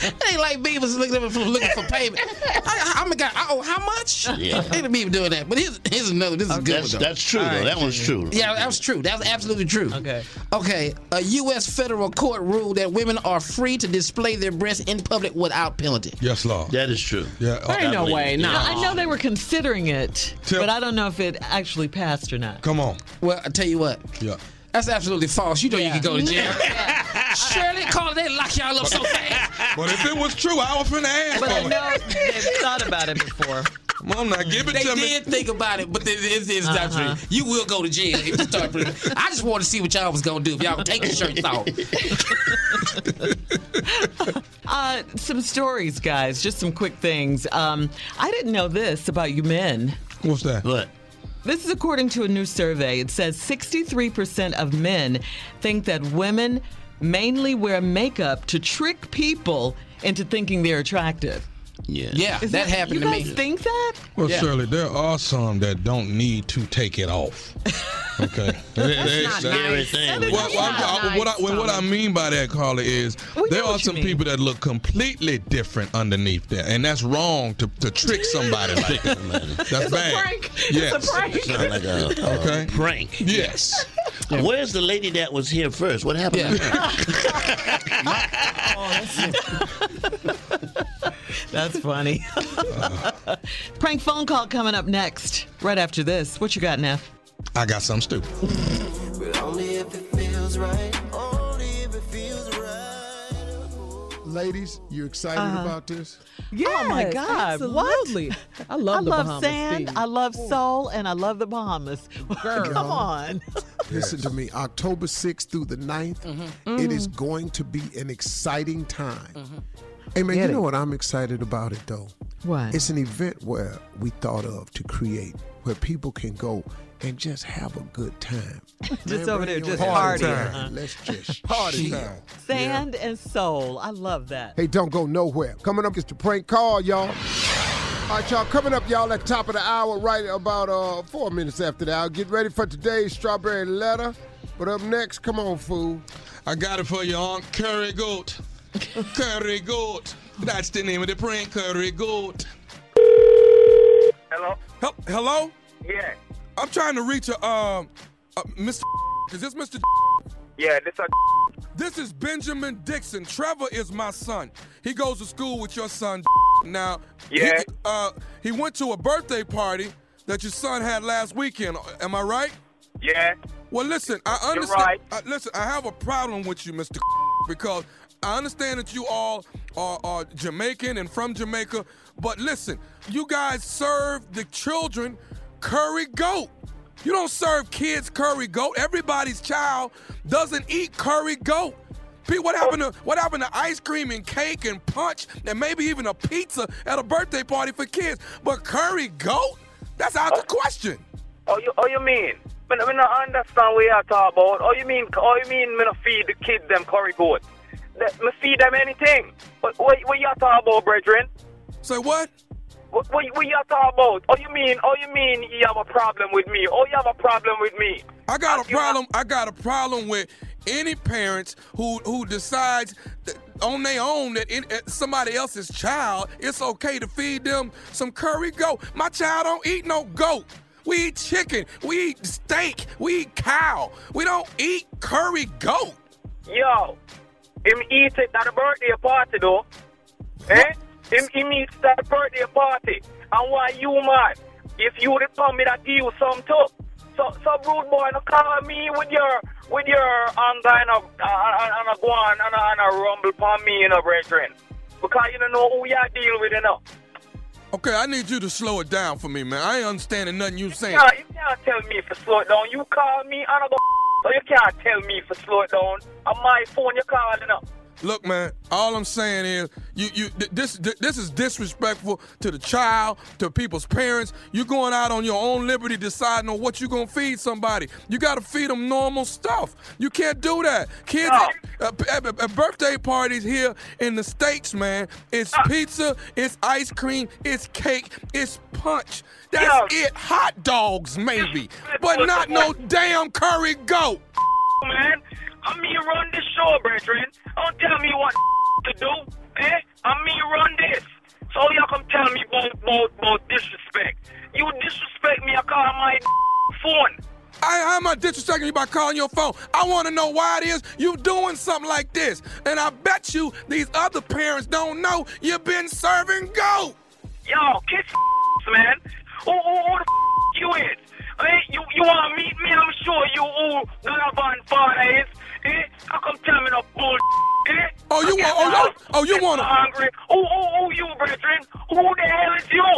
It ain't like beavers looking for, looking for payment. I, I'm a guy. Oh, how much? Yeah. Ain't a beaver doing that. But here's, here's another. This is a good That's, though. that's true, though. That one's true. Yeah, that was true. That was absolutely true. Okay. Okay. A U.S. federal court ruled that women are free to display their breasts in public without penalty. Yes, Lord. That is true. Yeah. uh, Ain't no way. No. No, I know they were considering it, Tell- but I don't know if it actually passed or not. Come on. Well, I tell you what. Yeah. That's absolutely false. You know you can go to jail. Shirley, call it. They lock y'all up so fast. But if it was true, I was finna ask But I for know they've thought about it before. Come on now, give it they to me. They did think about it, but it- it's, it's Uh-huh. true. You will go to jail if you start. putting- I just want to see what y'all was gonna do if y'all would take the shirts off. Uh, some stories, guys. Just some quick things. Um, I didn't know this about you men. What's that? What? This is according to a new survey. It says 63% of men think that women mainly wear makeup to trick people into thinking they're attractive. Yeah. Yeah, Is that, happened you to guys me. think that? Well, Yeah. Shirley, there are some that don't need to take it off. Okay. They- they- not they- nice. That is Well, well, I'm- not I- what, I, well, what I mean by that, Carla, is We there are some mean. people that look completely different underneath there, and that's wrong to, to trick somebody like that. That's It's a bad. prank. Yes. It's a prank. Sound like a, a uh, Okay. prank. Yes. Where's the lady that was here first? What happened? to her? Oh, That's funny. Prank phone call coming up next, right after this. What you got, Neff? I got something stupid. Ladies, you excited Uh-huh. about this? Yeah. Oh my God! absolutely. What? I love I the love Bahamas sand. theme. I love soul, and I love the Bahamas. Girl. Come on. Listen to me. October 6th through the 9th, Mm-hmm. it is going to be an exciting time. Hey, man, Get you it. know what I'm excited about it, though? What? It's an event where we thought of to create where people can go and just have a good time. Just Man, over there, just party partying, time. huh? Let's just Party chill. time. Sand and soul. I love that. Hey, don't go nowhere. Coming up is the prank call, y'all. All right, y'all. Coming up, y'all, at the top of the hour, right about uh four minutes after the hour. Get ready for today's strawberry letter. But up next, come on, fool. I got it for you, Aunt Curry Goat. Curry Goat. That's the name of the prank, Curry Goat. Hello? Hel- Hello? Yeah. I'm trying to reach a, um, uh, Mr. Is this Mr. Yeah, this a This is Benjamin Dixon. Trevor is my son. He goes to school with your son. Now, Yeah. He, uh, he went to a birthday party that your son had last weekend. Am I right? Yeah. Well, listen, I You're understand. right. uh, listen, I have a problem with you, Mr. because I understand that you all are, are Jamaican and from Jamaica, but listen, you guys serve the children curry goat. You don't serve kids curry goat. Everybody's child doesn't eat curry goat. Pete, what happened to what happened to ice cream and cake and punch and maybe even a pizza at a birthday party for kids? But curry goat? That's out of the question. Oh, you, oh, you mean? Me, me not understand what you're talking about. Oh, you mean? Oh, you mean me feed the kids them curry goat? That, me feed them anything. What, what, what you talk about, brethren? Say what? What, what, what you talk about? Oh, you mean? Oh, you mean you have a problem with me? Oh, you have a problem with me? I got a problem. I got a problem with any parents who who decides on their own that in, uh, somebody else's child it's okay to feed them some curry goat. My child don't eat no goat. We eat chicken. We eat steak. We eat cow. We don't eat curry goat. Yo, him eat it at a birthday party though. Eh? Him, him eat it at a birthday party. And why you mad? If you tell me that you some too. So, so rude boy, no call me with your with your anger and a, and a go on and a, and a rumble upon me, you know, brethren. Because you don't know who you deal with, you know. Okay, I need you to slow it down for me, man. I ain't understanding nothing you saying. Yeah, you can't tell me to slow it down. You call me I go, so you can't tell me to slow down. On my phone, you calling up. Look, man. All I'm saying is, you, you, th- this, th- this is disrespectful to the child, to people's parents. You're going out on your own liberty, deciding on what you're gonna feed somebody. You gotta feed them normal stuff. You can't do that. Kids, uh, at, at- at birthday parties here in the states, man, it's pizza, it's ice cream, it's cake, it's punch. That's it. Hot dogs, maybe, but not no damn curry goat. man. I'm me run this show, brethren. Don't tell me what to do, eh? I'm me run this. So y'all come tell me about, about, about disrespect. You disrespect me, I call my phone. I, how am I disrespecting you by calling your phone? I want to know why it is you doing something like this. And I bet you these other parents don't know you've been serving goat. Yo, kiss man. Who, who, who the you is? Eh, you, you want to meet me? I'm sure you who Galavan father is. Eh? How come tell me no bull? Eh? Oh, you want? Oh, no. oh, you oh, want? I'm Hungry? Who, who, who you, brethren? Who the hell is you?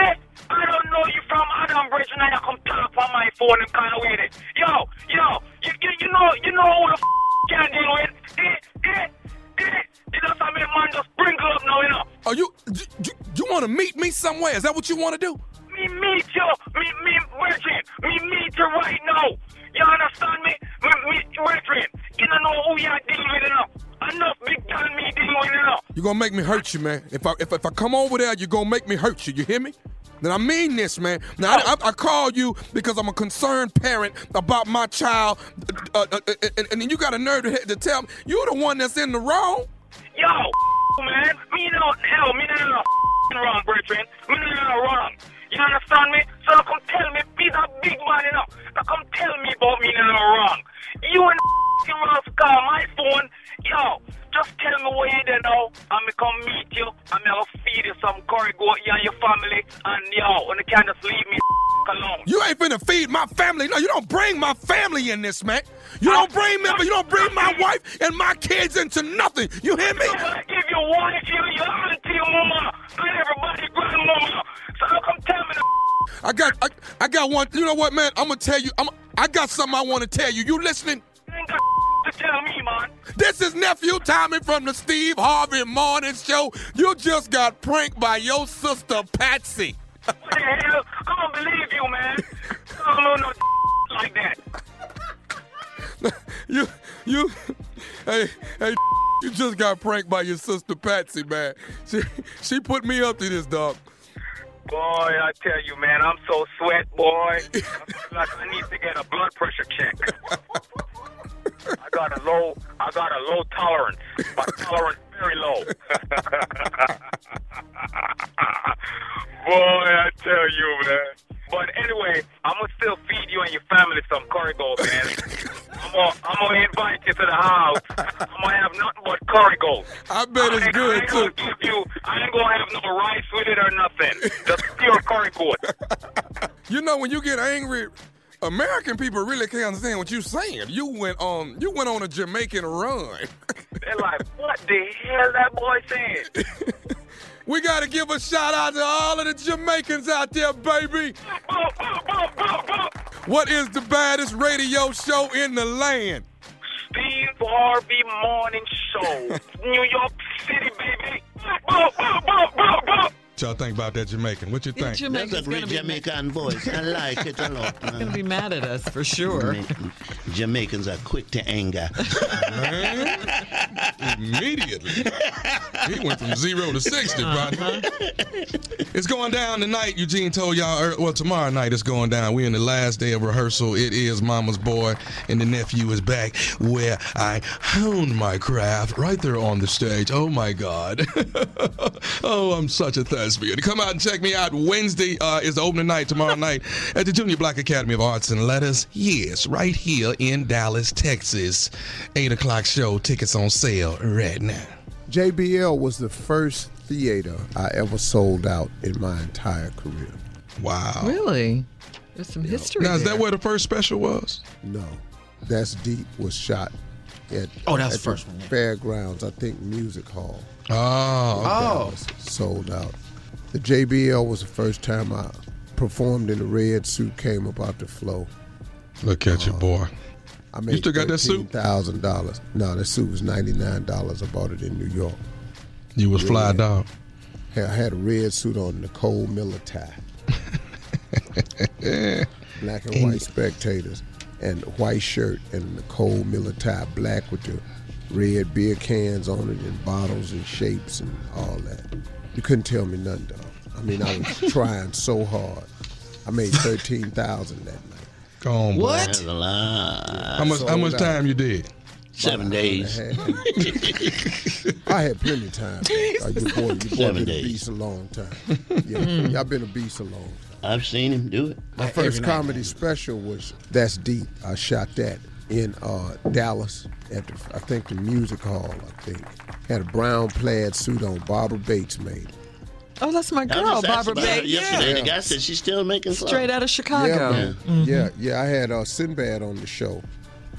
Eh? I don't know you from Adam brethren. I come talk on my phone and kind of with it. Yo, yo, you, you, you know, you know who the f- can deal with. Eh, eh, eh. You know something, man, just sprinkle up now, you know. Are you, do, do, do you want to meet me somewhere? Is that what you want to do? Me meet you, me, me, Brethren, me meet you right now. You understand me? Me, me, Brethren, you don't know who you're dealing with, know. Enough big time me dealing with, you know. You're gonna make me hurt you, man. If I if, if I come over there, you're gonna make me hurt you. You hear me? Then I mean this, man. Now I, I, I call you because I'm a concerned parent about my child, uh, uh, uh, and, and then you got a nerve to, to tell me you're the one that's in the wrong. Yo, man, me no, hell, me no, no, wrong, brethren. Me no, no, wrong. You understand me? So come tell me, be a big man, you know. Now come tell me about me no, no, wrong. You and wrong call my phone. Yo, just tell me where you there now, and me come meet you, I'm me have feed you some curry goat, you and your family, and yo, when you can't just leave me. You ain't finna feed my family. No, you don't bring my family in this, man. You don't bring me, you don't bring my wife and my kids into nothing. You hear me? I give your wife, your, your auntie, your mama, everybody, grandmama. So now come tell me I got, I, I got one. You know what, man? I'm gonna tell you. I'm, I got something I want to tell you. You listening? tell me, man. This is nephew Tommy from the Steve Harvey Morning Show. You just got pranked by your sister Patsy. What the hell? I don't believe you, man. I don't know no like that. you, you, hey, hey, you just got pranked by your sister Patsy, man. She, she put me up to this, dog. Boy, I tell you, man, I'm so sweat, boy. I feel like I need to get a blood pressure check. I got a low, I got a low tolerance. My tolerance very low. Boy, I tell you, man. But anyway, I'm gonna still feed you and your family some curry goat, man. I'm gonna, I'm gonna invite you to the house. I'm gonna have nothing but curry goat. I bet I it's I good ain't too. gonna give you. I ain't gonna have no rice with it or nothing. Just pure curry goat. You know when you get angry, American people really can't understand what you're saying. You went on, you went on a Jamaican run. They're like, what the hell that boy saying? We got to give a shout out to all of the Jamaicans out there, baby. What is the baddest radio show in the land? Steve Harvey Morning Show, New York City, baby. What y'all think about that Jamaican? What you Yeah, think? Jamaican's That's a great gonna Jamaican voice. I like it a lot. He's gonna be mad at us for sure. Jamaicans are quick to anger. Immediately. He went from zero to 60, Uh-huh. It's going down tonight. Eugene told y'all, well, tomorrow night it's going down. We're in the last day of rehearsal. It is Mama's Boy, and the nephew is back where I honed my craft right there on the stage. Oh, my God. oh, I'm such a thespian. Come out and check me out. Wednesday uh, is the opening night tomorrow night at the Junior Black Academy of Arts and Letters. Yes, right here in Dallas, Texas. 8 o'clock show. Tickets on sale right now. JBL was the first theater I ever sold out in my entire career. Wow. Really? There's some history. Now, is that where the first special was? No, That's Deep was shot at, Oh, that's at the first one, yeah. Fairgrounds, I think Music Hall. Oh, Oh. Sold out. The JBL was the first time I performed in a red suit, came up out the flow. Look at you, uh, boy. I made you still got that suit? Thousand dollars. No, that suit was ninety nine dollars. I bought it in New York. You was fly Red. dog. I had a red suit on, Nicole Miller tie, black and white spectators, and white shirt and Nicole Miller tie, black with the red beer cans on it and bottles and shapes and all that. You couldn't tell me nothing, dog. I mean, I was trying so hard. I made thirteen thousand that night. Go on, boy. What? That's a lot. How much? How sold much out. time you did? Seven days. I had plenty of time. Uh, your boy, your boy Seven been a days. beast a long time. Yeah, yeah, I've been a beast a long time. I've seen him do it. My first comedy special was That's Deep. I shot that in uh, Dallas at the, I think the music hall. I think had a brown plaid suit on. Barbara Bates made. it. Oh, that's my girl, Barbara about her Bates. yesterday. Yeah. The guy said she's still making clothes. Straight out of Chicago. Yeah, man. Mm-hmm. yeah, yeah. I had uh, Sinbad on the show.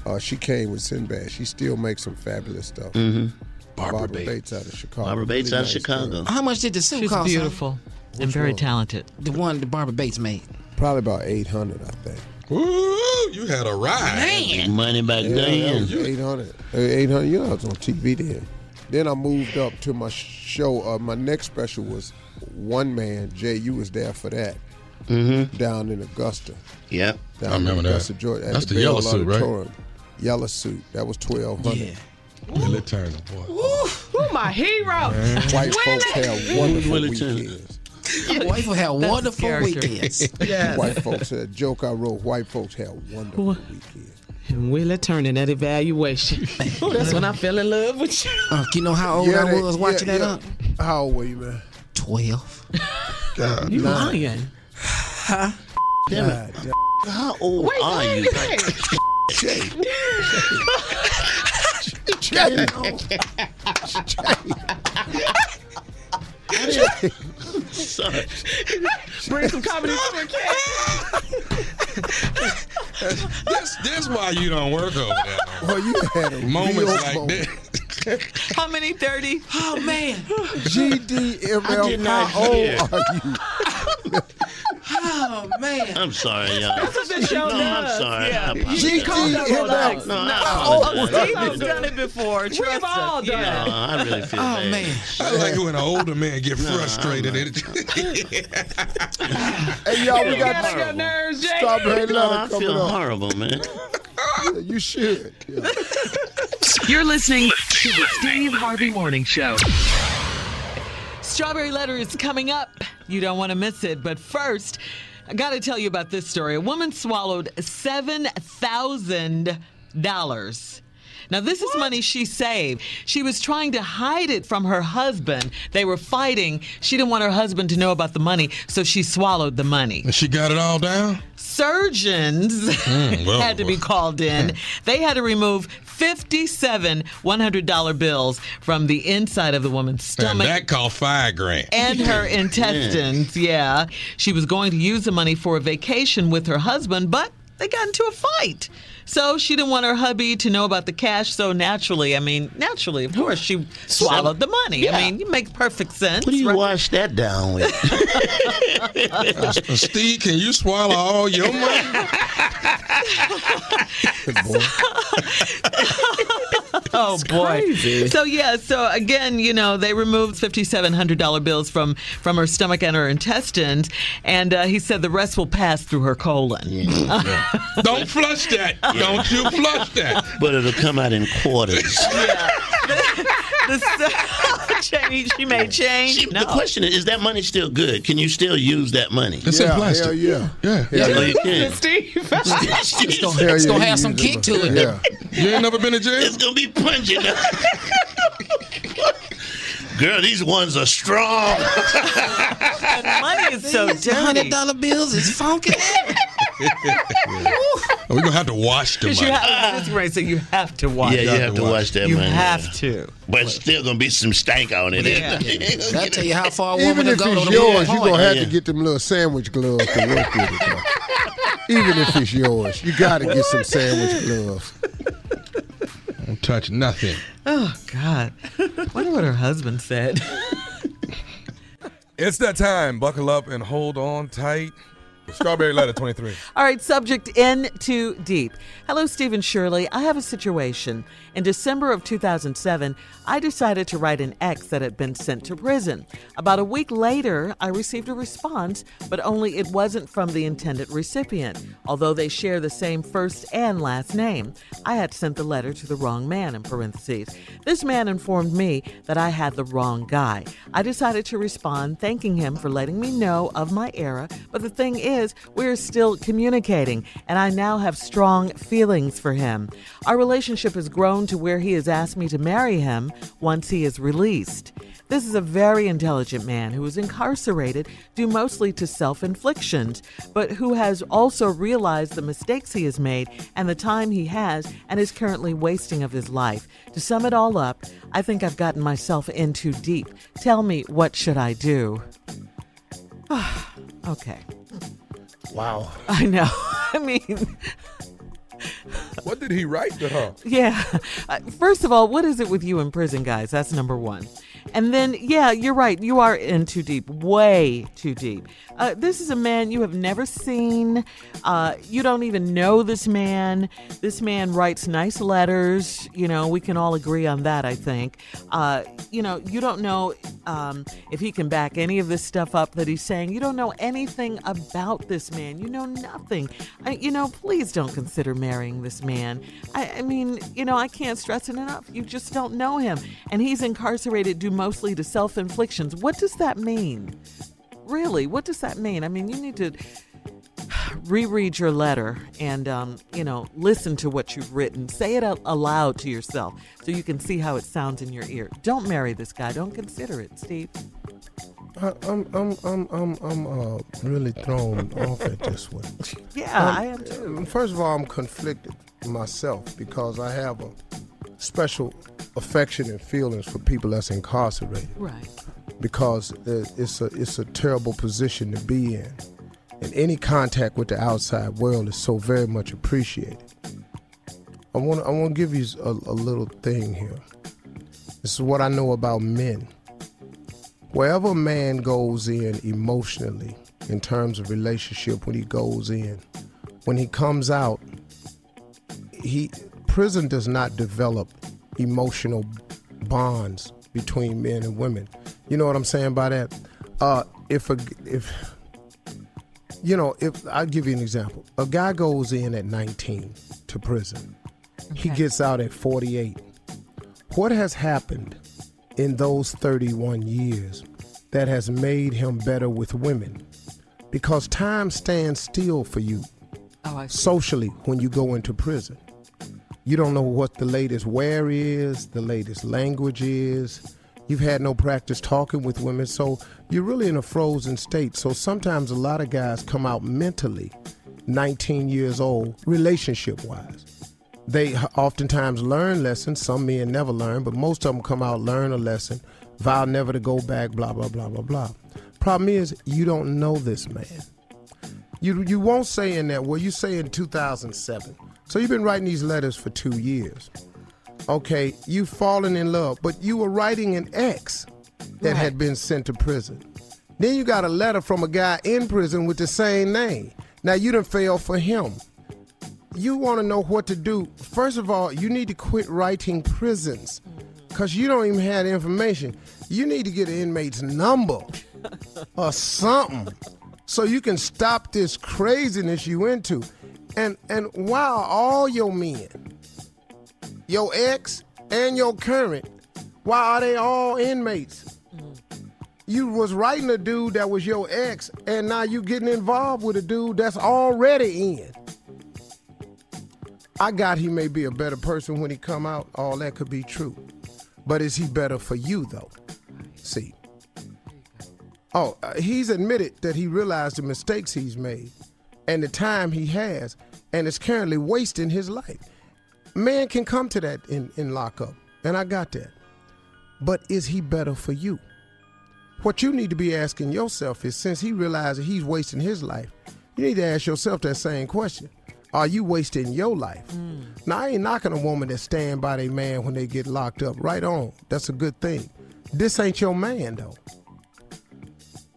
Uh, she came with Sinbad. She still makes some fabulous stuff. Mm-hmm. Barbara, Bates. out of Chicago. Barbara Bates Really out of nice Chicago. girl. How much did the suit She's cost? son? beautiful and Which very one? talented. The one that Barbara Bates made. Probably about eight hundred, I think. Ooh, you had a ride. Man. Money back Yeah, that then. was 800. Uh, 800, you know, I was on TV then. Then I moved up to my show. Uh, my next special was One Man. Jay, you was there for that. Mm-hmm. Down in Augusta. Yep. Down I remember in that. Augusta, Georgia. at That's the Bell yellow suit, right? Auditorium. Yellow suit. That was 1200 Yeah. Willie Turner, boy. Ooh, my hero. White folks have wonderful Willie weekends. Wife will have wonderful weekends. Yes. White folks, a joke I wrote, white folks have wonderful weekends. And Willie turning that evaluation. Ooh, that's when I fell in love with you. Uh, you know how old I they- was watching yeah, that yeah. up? How old were you, man? 12. God. You Nine. lying. Damn it. God. How old Wait, are wait, you? wait. Jay. Jay. Jay. Sorry. Bring some comedy to the This, this why you don't work over there. Well, you had a Moments like that. How many? 30? Oh, man. GDML, I did not how old hear. are you? Oh, man. I'm sorry, y'all. That's what the show no, I'm sorry. Yeah. I apologize. GDML. No, I Oh, apologize. Steve's done it before. We've all us. done Yeah. No, I really feel Oh, bad. man. I like it when an older man get frustrated. Hey, y'all, we Get got on your nerves, Jay. Strawberry No, I feel up. horrible, man. Yeah, you should. Yeah. You're listening to the Steve Harvey Morning Show. Strawberry Letter is coming up. You don't want to miss it. But first, I got to tell you about this story. A woman swallowed $7,000. Now, this is money she saved. She was trying to hide it from her husband. They were fighting. She didn't want her husband to know about the money, so she swallowed the money. And she got it all down? Surgeons Mm, well, had to be called in. They had to remove 57 $100 bills from the inside of the woman's And stomach that called five grand. and her intestines. Yeah. She was going to use the money for a vacation with her husband, but they got into a fight. So she didn't want her hubby to know about the cash. So naturally, I mean, naturally, of course, she swallowed the money. I mean, it makes perfect sense. What do you right? wash that down with? Steve, can you swallow all your money? oh boy. So yeah, so again, you know, they removed fifty-seven hundred dollar bills from from her stomach and her intestines, and uh, he said the rest will pass through her colon. Don't flush that. Don't you flush that. but it'll come out in quarters. The change she may change. See, The question is, is that money still good? Can you still use that money? It's in plastic. hell yeah. Yeah. Hell Oh, yeah. you can. Steve. It's gonna, Hell it's yeah, gonna you have some kick to it. Yeah. You ain't never been to jail? It's gonna be pungent. Girl, these ones are strong. And money is so These hundred dirty. dollar bills is funky. We're gonna have to wash the Because you money. have, this right, so you have to watch. yeah, you it. have to wash that You money. have to. But it's still gonna be some stank on it. Yeah. That'll tell you how far a woman Even if go it's to yours, you're going to have Yeah. to get them little sandwich gloves to work with it. though. Even if it's yours, you got to get some sandwich gloves. Don't touch nothing. Oh God. Wonder what her husband said. It's that time. Buckle up and hold on tight. Strawberry letter 23. All right, subject in too deep. Hello, Stephen Shirley. I have a situation. In December of 2007, I decided to write an ex that had been sent to prison. About a week later, I received a response, but only it wasn't from the intended recipient. Although they share the same first and last name, I had sent the letter to the wrong man, in parentheses. This man informed me that I had the wrong guy. I decided to respond, thanking him for letting me know of my error, but the thing is, we're still communicating, and I now have strong feelings for him. Our relationship has grown to where he has asked me to marry him once he is released. This is a very intelligent man who is incarcerated due mostly to self inflictions, but who has also realized the mistakes he has made and the time he has and is currently wasting of his life. To sum it all up, I think I've gotten myself in too deep. Tell me, what should I do? okay. Wow. I know. I mean, What did he write to her? Yeah. Uh, First of all, what is it with you in prison, guys? That's number one. And then, yeah, you're right. You are in too deep, way too deep. Uh, this is a man you have never seen. Uh, you don't even know this man. This man writes nice letters. You know, we can all agree on that, I think. Uh, you know, you don't know um, if he can back any of this stuff up that he's saying. You don't know anything about this man. You know nothing. I, you know, please don't consider marrying this man. I, I mean, you know, I can't stress it enough. You just don't know him. And he's incarcerated mostly to self inflictions. What does that mean? Really, what does that mean? I mean, you need to reread your letter and um, you know listen to what you've written say it out aloud to yourself so you can see how it sounds in your ear don't marry this guy don't consider it steve I, I'm I'm I'm I'm I'm uh, really thrown off at this one. Yeah, Um, I am too. First of all, I'm conflicted myself because I have a special affection and feelings for people that's incarcerated. right because it's a it's a terrible position to be in, and any contact with the outside world is so very much appreciated. I want I want to give you a, a little thing here. This is what I know about men. Wherever a man goes in emotionally, in terms of relationship, when he goes in, when he comes out, he prison does not develop emotional bonds between men and women. You know what I'm saying by that? Uh, if a if you know, if I'll give you an example, a guy goes in at 19 to prison, he gets out at 48. What has happened in those 31 years that has made him better with women? Because time stands still for you Oh, socially when you go into prison. You don't know what the latest wear is, the latest language is. You've had no practice talking with women, so you're really in a frozen state. So sometimes a lot of guys come out mentally 19 years old, relationship wise. They oftentimes learn lessons. Some men never learn, but most of them come out, learn a lesson, vow never to go back, blah, blah, blah, blah, blah. Problem is, you don't know this man. You you won't say in that. Well, you say in 2007. So you've been writing these letters for two years. Okay, you've fallen in love, but you were writing an ex that had been sent to prison. Then you got a letter from a guy in prison with the same name. Now you done fail for him. You want to know what to do. First of all, you need to quit writing prisons because you don't even have information. You need to get an inmate's number or something so you can stop this craziness you went into. And and while all your men, your ex and your current, why are they all inmates? You was writing a dude that was your ex, and now you getting involved with a dude that's already in. I got he may be a better person when he come out. All that could be true, but is he better for you though? See. Oh, uh, he's admitted that he realized the mistakes he's made and the time he has, and is currently wasting his life. Man can come to that in, in lockup, and I got that. But is he better for you? What you need to be asking yourself is since he realizes he's wasting his life, you need to ask yourself that same question. Are you wasting your life? Mm. Now, I ain't knocking a woman that stand by their man when they get locked up. Right on. That's a good thing. This ain't your man, though.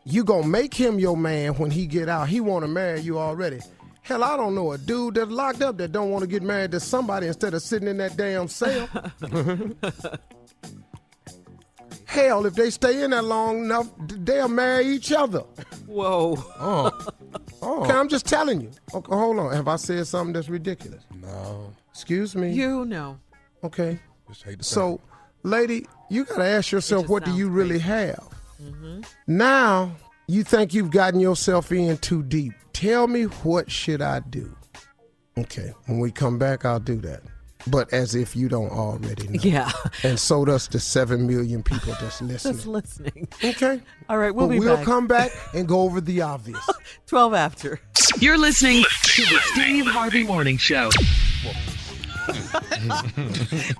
You gonna make him your man when he get out. He wanna marry you already. Hell, I don't know a dude that's locked up that don't want to get married to somebody instead of sitting in that damn cell. Hell, if they stay in there long enough, they'll marry each other. Whoa. Oh. oh. Okay, I'm just telling you. Okay, hold on. Have I said something that's ridiculous? No. Excuse me. You know. Okay. Just hate to say So, lady, you gotta ask yourself, what do you sounds really have? Now you think you've gotten yourself in too deep. Tell me what should I do? Okay, when we come back, I'll do that. But as if you don't already know. Yeah. And so does the seven million people that's listening. Just listening. Okay. All right, we'll but be we'll back. come back and go over the obvious. 12 after. You're listening to the Steve Harvey Morning Show.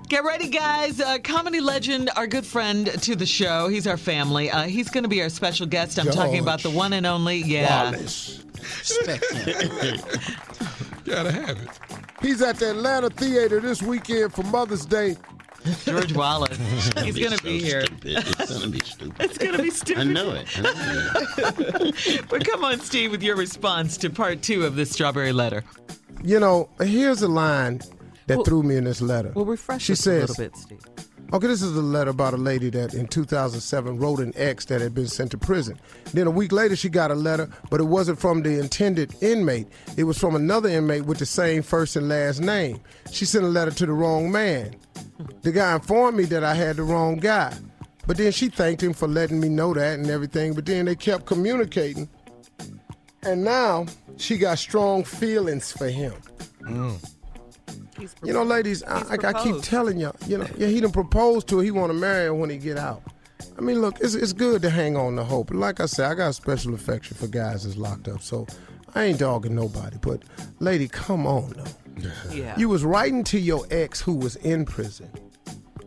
Get ready, guys. Uh, comedy legend, our good friend to the show. He's our family. Uh, he's going to be our special guest. I'm talking about the one and only, yeah. Wallace. Gotta have it. He's at the Atlanta Theater this weekend for Mother's Day. George Wallace. He's going to be here. It's gonna be stupid. It's going to be stupid. I know it. I know it. but come on, Steve, with your response to part two of this strawberry letter. You know, here's a line that Well- threw me in this letter. Well, refresh she us says, a little bit, Steve. Okay, this is a letter about a lady that in 2007 wrote an ex that had been sent to prison. Then a week later, she got a letter, but it wasn't from the intended inmate. It was from another inmate with the same first and last name. She sent a letter to the wrong man. The guy informed me that I had the wrong guy. But then she thanked him for letting me know that and everything. But then they kept communicating. And now she got strong feelings for him. Mm. You know, ladies, I, I, I keep telling y'all, you know, yeah, he done proposed to her. He want to marry her when he get out. I mean, look, it's, it's good to hang on to hope. And like I said, I got a special affection for guys that's locked up. So I ain't dogging nobody. But, lady, come on, though. Yeah. You was writing to your ex who was in prison.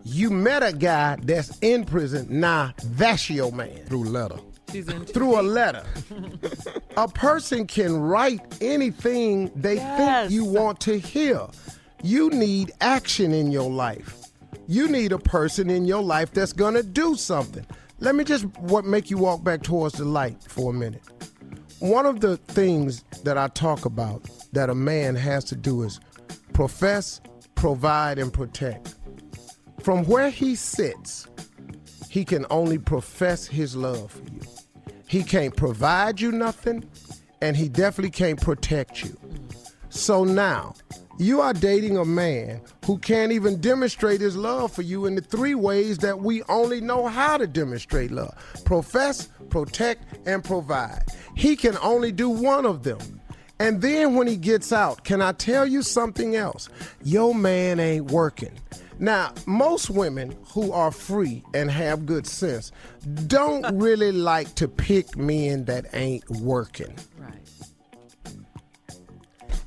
You met a guy that's in prison. Nah, that's your man. Through letter. She's in Through a letter. a person can write anything they think you want to hear. You need action in your life. You need a person in your life that's going to do something. Let me just what make you walk back towards the light for a minute. One of the things that I talk about that a man has to do is profess, provide, and protect. From where he sits, he can only profess his love for you. He can't provide you nothing, and he definitely can't protect you. So now, you are dating a man who can't even demonstrate his love for you in the three ways that we only know how to demonstrate love profess, protect, and provide. He can only do one of them. And then when he gets out, can I tell you something else? Your man ain't working. Now, most women who are free and have good sense don't really like to pick men that ain't working.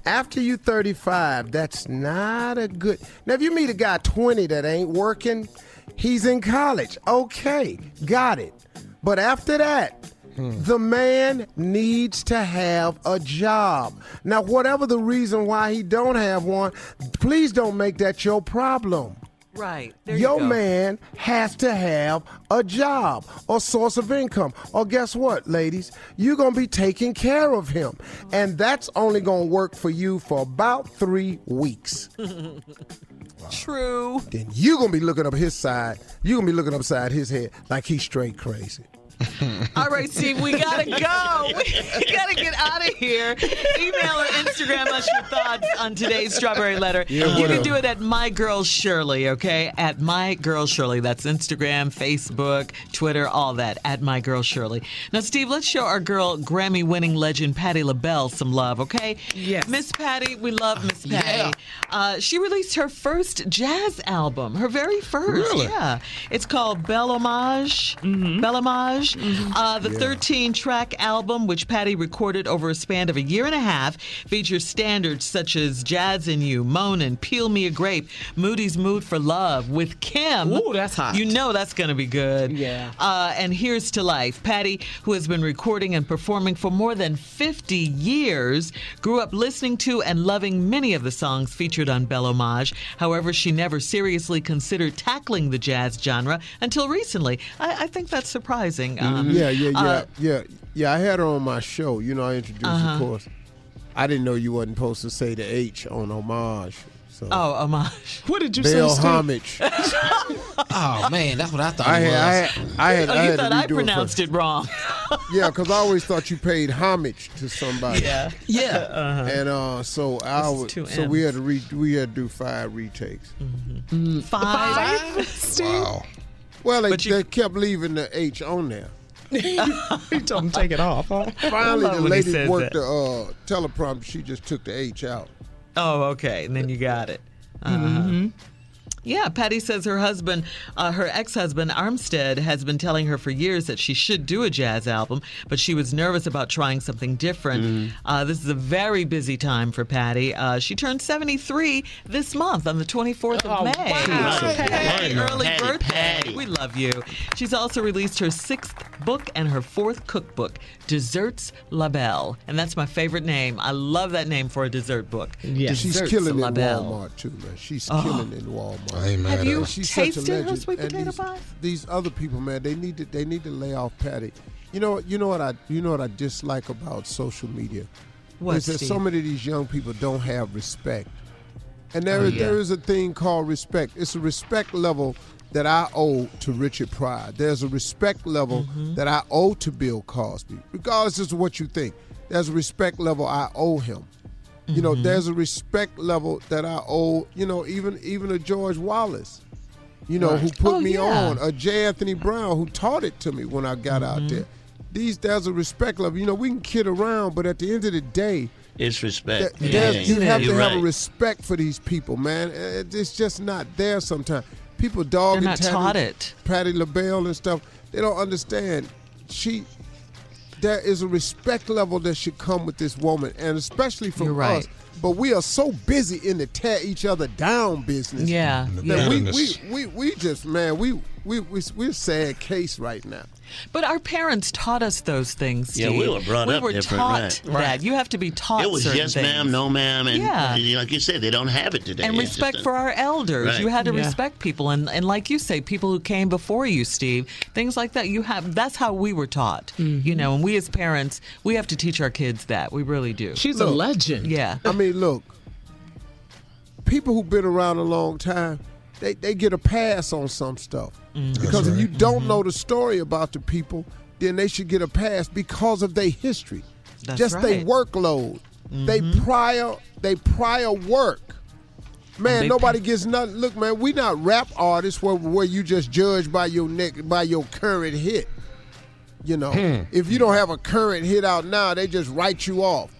After you 35, that's not a good. Now, if you meet a guy 20 that ain't working, he's in college. Okay, got it. But after that, hmm. the man needs to have a job. Now, whatever the reason why he don't have one, please don't make that your problem. Right. There Your you man has to have a job or source of income. Or guess what, ladies? You're going to be taking care of him. And that's only going to work for you for about three weeks. True. Then you're going to be looking up his side. You're going to be looking upside his head like he's straight crazy. All right, Steve, we gotta go. We gotta get out of here. Email or Instagram us your thoughts on today's strawberry letter. Yeah, you can do it at My Girl Shirley, okay? At My Girl Shirley. That's Instagram, Facebook, Twitter, all that. At My Girl Shirley. Now, Steve, let's show our girl, Grammy-winning legend Patti LaBelle, some love, okay? Yes. Miss Patti, we love Miss Patti. Yeah. Uh, she released her first jazz album, her very first. Really? Yeah. It's called Bel Hommage. Bel Hommage. Uh, the 13 track album, which Patti recorded over a span of a year and a half, features standards such as Jazz in You, Moanin', Peel Me a Grape, Moody's Mood for Love with Kem. Ooh, that's hot. You know that's going to be good. Yeah. Uh, and Here's to Life. Patti, who has been recording and performing for more than 50 years, grew up listening to and loving many of the songs featured on Bel Hommage. However, she never seriously considered tackling the jazz genre until recently. I, I think that's surprising. Um, Yeah, yeah, yeah, uh, yeah, yeah. I had her on my show. You know, I introduced, Uh-huh. of course. I didn't know you wasn't supposed to say the H on homage. So oh, homage. What did you Bell say, Steve? homage. Oh man, that's what I thought I it was. had, I had, I had, Oh, I you had thought I pronounced it, it wrong. Yeah, because I always thought you paid homage to somebody. yeah. yeah. And uh, so I is would, so we had to re, we had to do five retakes. Five. Steve? Wow. Well, they, you- they kept leaving the H on there. he told him take it off. Huh? Finally, the lady worked that. the uh, teleprompter. She just took the H out. Oh, okay. And then you got it. Uh-huh. Yeah, Patti says her husband, uh, her ex husband, Armstead, has been telling her for years that she should do a jazz album, but she was nervous about trying something different. Uh, this is a very busy time for Patti. Uh, she turned 73 this month on the 24th of Oh, May. wow. Happy Patti. early Patti, birthday. Patti. We love you. She's also released her sixth book and her fourth cookbook, Desserts La Belle. And that's my favorite name. I love that name for a dessert book. Yes. She's Desserts killing La in Walmart too, man. She's Oh. killing in Walmart. I ain't mad Have at you her. She's such a tasted her sweet potato these, pies? These other people, man, they need to they need to lay off Patti. You know, you know what I you know what I dislike about social media. What, is that so many of these young people don't have respect, and there Oh, yeah. there is a thing called respect. It's a respect level that I owe to Richard Pryor. There's a respect level Mm-hmm. that I owe to Bill Cosby, regardless of what you think. There's a respect level I owe him. You know, Mm-hmm. there's a respect level that I owe. You know, even even a George Wallace. You know, who put Oh, me yeah. on, a J. Anthony Brown who taught it to me when I got Mm-hmm. out there. These there's a respect level. You know, we can kid around, but at the end of the day, It's respect. that- there's- you have to You're have a respect for these people, man. Uh, It's just not there sometimes. People dogging They're not Patti- taught it. Patti LaBelle and stuff. They don't understand. She, there is a respect level that should come with this woman, and especially from You're right. us. But we are so busy in the tear each other down business. Yeah, that yeah. we, we, we, we just man, we we we we're a sad case right now. But our parents taught us those things. Yeah, we were brought we up were different, taught right. that Right. you have to be taught. It was yes, things. ma'am, no, ma'am, and Yeah. like you said, they don't have it today. and It's respect a- for our elders. Right. You had to Yeah. respect people, and and like you say, people who came before you, Steve. Things like that. You have. That's how we were taught. Mm-hmm. You know, and we as parents, we have to teach our kids that. We really do. She's a legend. Yeah. I mean, look, people who've been around a long time, they, they get a pass on some stuff. Mm-hmm. Because if you don't know the story about the people, then they should get a pass because of their history. That's Just their workload. They Mhm. prior they prior work. Man, they- nobody gets nothing. Look, man, we not rap artists where where you just judge by your neck by your current hit. You know, Hmm. if you don't have a current hit out now, they just write you off.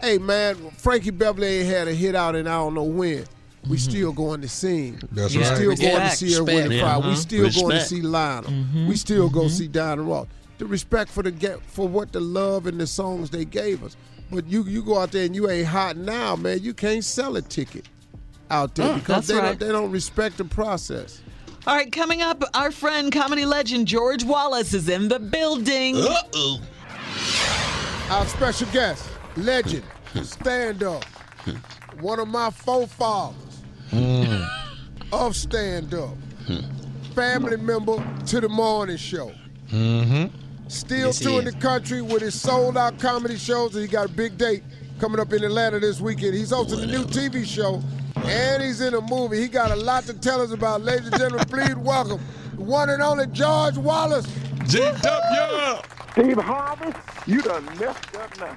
Hey man, Frankie Beverly ain't had a hit out in I don't know when. We still going to sing. That's we right. still going to Respect. see her Winnie Respect. Fry. Yeah, We uh-huh. still going to see Lionel. We still go see Diana Ross. The respect for the get for what the love and the songs they gave us. But you you go out there and you ain't hot now, man. You can't sell a ticket out there Mm, because they right. don't they don't respect the process. All right, coming up, our friend comedy legend George Wallace is in the building. Uh-oh. Our special guest, legend, stand up, one of my forefathers of stand up, family member to the morning show. Mm-hmm. Still Yes, touring the country with his sold out comedy shows, and he got a big date coming up in Atlanta this weekend. He's hosting a new TV show, and he's in a movie. He got a lot to tell us about. Ladies and gentlemen, please welcome the one and only George Wallace. G-W! Steve Harvey, you done messed up now.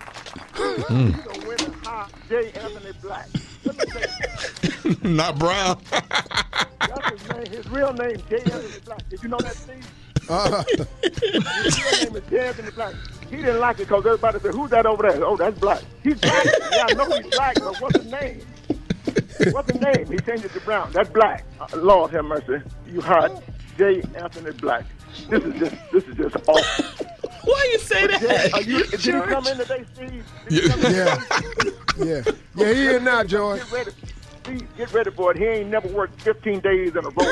Mm. You done went and hired J. Anthony Black. Let me tell you, Not Brown. that's his name. His real name, J. Anthony Black. Did you know that, Steve? Uh, His real name is J. Anthony Black. He didn't like it because everybody said, who's that over there? Oh, that's Black. He's black. yeah, I know he's black, but what's his name? What's his name? He changed it to Brown. That's Black. Uh, Lord have mercy. You hired J. Anthony Black. This is just, this is just awful. Why you say Jay, that? are you, did he come in today, Steve? Did he in yeah, yeah, yeah. He in now, George. Get ready. Steve, get ready for it. He ain't never worked 15 days in a row.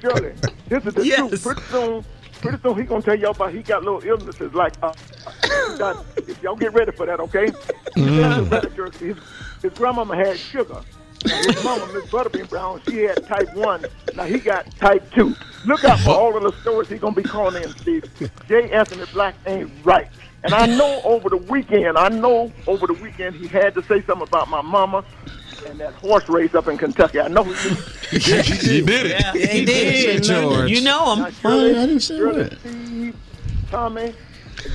Surely, this is the Yes. truth. Pretty soon, pretty soon he gonna tell y'all about he got little illnesses like. Uh, got- if y'all get ready for that, okay? Mm. His, his grandmama had sugar. Now, his mama, Miss Butterbean Brown, she had type one. Now he got type two. Look out for all of the stories he gonna be calling in, Steve. J. Anthony Black ain't right. And I know over the weekend, I know over the weekend he had to say something about my mama and that horse race up in Kentucky. I know he did. You did it. Yeah, he did. George. You know him. Now, Shirley, I didn't say Shirley, that. Steve, Tommy,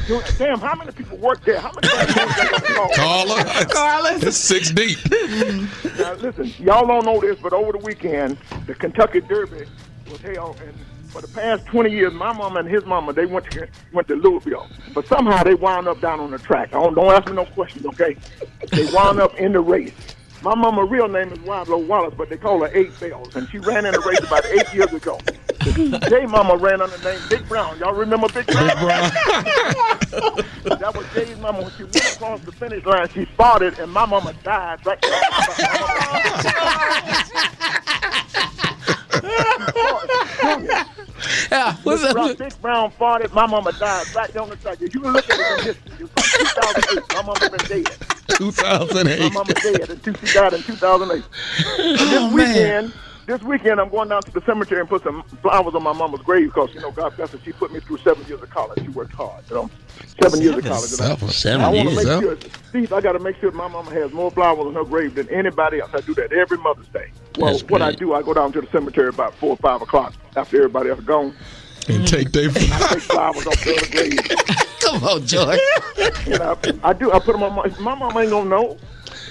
Junior- Damn, how many people work there? How many times I got to call? Carla. Carlos. It's six deep. Now, listen, y'all don't know this, but over the weekend, the Kentucky Derby was held, and for the past 20 years, my mama and his mama, they went to went to Louisville. But somehow they wound up down on the track. Don't, don't ask me no questions, okay? They wound up in the race. My mama real name is Wildlow Wallace, but they call her Eight Belles, and she ran in the race about eight years ago. Jay Mama ran under the name Big Brown. Y'all remember Big Brown? that was Jay's mama. When she went across the finish line, she spotted, and my mama died right there. Yeah, what's Big Brown, up? Big Brown farted. My mama died right down the track. You can look at it in history. It was 2008. My mama been dead. 2008. My mama dead she died in 2008. And this Oh, man. Weekend, this weekend, I'm going down to the cemetery and put some flowers on my mama's grave because you know God bless her. She put me through seven years of college. She worked hard, you know, seven, years of college. And I- Seven- seven I want to years, make huh? sure, Steve. I got to make sure my mama has more flowers on her grave than anybody else. I do that every Mother's Day. Well, That's what I do, I go down to the cemetery about four or five o'clock after everybody else gone. And mm. take their flowers off the other grave. Come on, George. You know, I do. I put them on my. My mama ain't gonna know.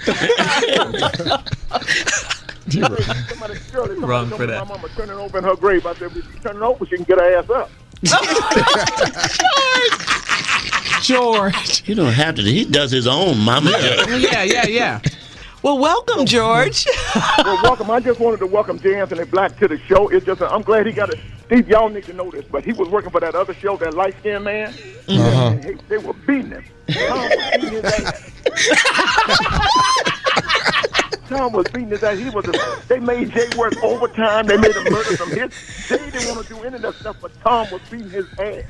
Somebody, Shirley, somebody Wrong for that. My mama turning over in her grave. I said, if you turn it over, she can get her ass up. George. You don't have to. He does his own mama. Yeah, yeah, yeah. Well, welcome, George. well, welcome. I just wanted to welcome J. Anthony Black to the show. It's just, I'm glad he got it. Steve, y'all need to know this, but he was working for that other show, that light skinned man. Uh-huh. And he- they were beating him. Tom was beating his ass. He was. A, they made Jay work overtime. They made him murder some hits. Jay didn't want to do any of that stuff, but Tom was beating his ass.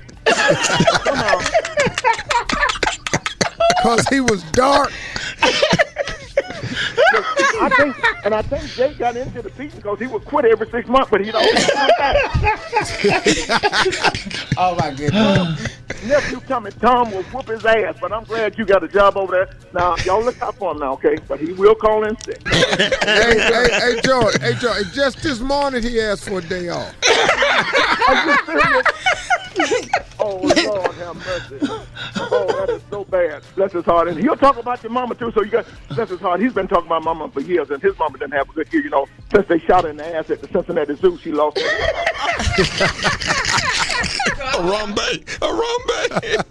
Because he was dark. I think, and I think Jake got into the beating because he would quit every six months, but he'd always come back. Oh my goodness. Nephew Tommy Tom will whoop his ass, but I'm glad you got a job over there. Now, y'all look out for him now, okay? But he will call in sick. hey, hey, hey, George. Hey, George. Just this morning, he asked for a day off. Are you serious? oh, Lord have mercy. Oh, that is so bad. Bless his heart. And he'll talk about your mama, too. So you got, bless his heart. He's been talking about my mama for years, and his mama didn't have a good year. You know, since they shot her in the ass at the Cincinnati Zoo, she lost her. Harambe. Harambe.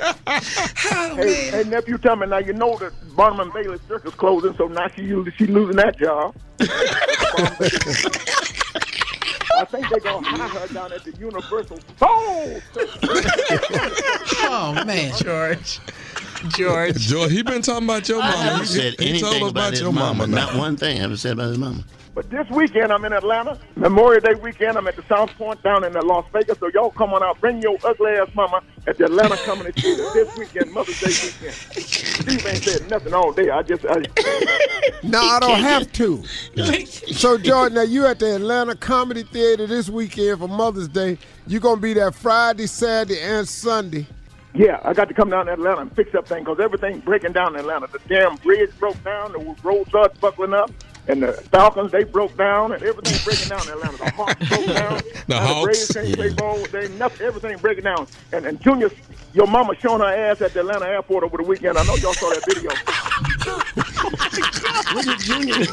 Oh, hey, hey, nephew me now you know that Barnum and Bailey Circus closing, so now she she losing that job. I think they're gonna hire her down at the Universal Soul. Oh man, George. George. George, he been talking about your I mama. haven't He- said he told anything us about his your mama. now. Not one thing I haven't said about his mama. But this weekend I'm in Atlanta. Memorial Day weekend I'm at the South Point down in Las Vegas. So y'all come on out. Bring your ugly ass mama at the Atlanta Comedy Theater this weekend, Mother's Day weekend. Steve ain't said nothing all day. I just I, No, I don't have to. So, Jordan, now you at the Atlanta Comedy Theater this weekend for Mother's Day. You're going to be there Friday, Saturday, and Sunday. Yeah, I got to come down to Atlanta and fix up things because everything's breaking down in Atlanta. The damn bridge broke down, the road starts buckling up, and the Falcons, they broke down, and everything's breaking down in Atlanta. The Hawks broke down. The now Hawks. Braves can't play ball. They nothing, everything breaking down. And, and Junior, your mama showing her ass at the Atlanta airport over the weekend. I know y'all saw that video. Look at Junior.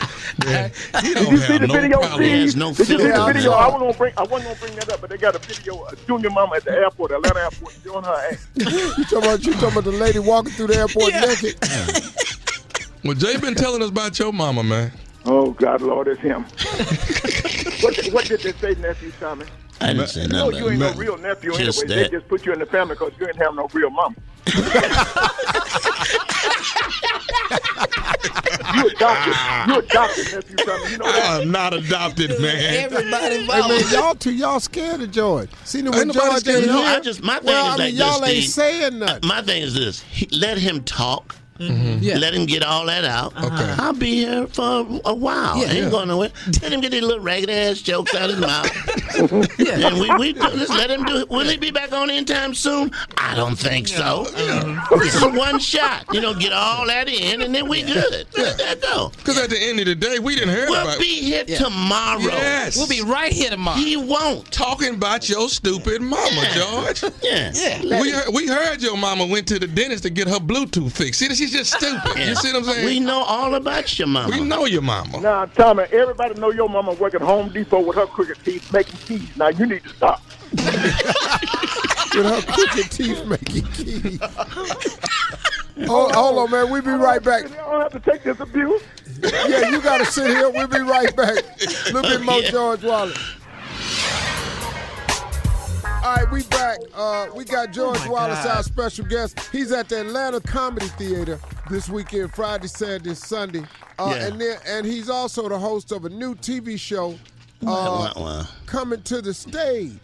He Did don't you see have the no video, problem. Steve? He has no Did you see the video? man. I was gonna bring. I wasn't gonna bring that up, but they got a video of Junior Mama at the airport, Atlanta airport, showing her ass. You talking about you talking about the lady walking through the airport naked? Well, Jay been telling us about your mama, man. Oh God, Lord, it's him. what, did- what did they say, nephew Tommy? I didn't say You know nothing you ain't about no real nephew anyway. Just They just put you in the family because you ain't have no real mama. you adopted. You adopted nephew Tommy. You know that. I'm not adopted, man. everybody Hey man, y'all two, y'all scared of George. See, when Ain't George scared ain't of No, here, I just my thing well, is I mean, like y'all this, ain't Steve. saying nothing. My thing is this: he, let him talk. Mm-hmm. Mm-hmm. Yeah. Let him get all that out. Uh-huh. Okay. I'll be here for a while. Yeah. I ain't Yeah. going nowhere. Let him get these little ragged ass jokes out of his mouth. Yeah. And we, we just let him do it. Will he be back on anytime soon? I don't think so. This is a one shot. You know, get all that in, and then we good. Let that go. Because at the end of the day, we didn't hear We'll about be here Yeah. tomorrow. Yes. We'll be right here tomorrow. He won't. talking about your stupid mama, George. Yeah. Yeah. We heard, we heard your mama went to the dentist to get her Bluetooth fixed. See, she's just stupid. You see what I'm saying? We know all about your mama. We know your mama. Now, Tommy, everybody know your mama working Home Depot with her crooked teeth making keys. Now you need to stop. With her crooked teeth making keys. hold, hold on, man. We'll be right back. You don't have to take this abuse. Yeah, you got to sit here. We'll be right back. A little bit more Yeah. George Wallace. All right, we back. Uh, we got George Wallace, our special guest. He's at the Atlanta Comedy Theater this weekend, Friday, Saturday, Sunday. Uh, Yeah. And then, and he's also the host of a new TV show Uh, Wah, wah. coming to the stage.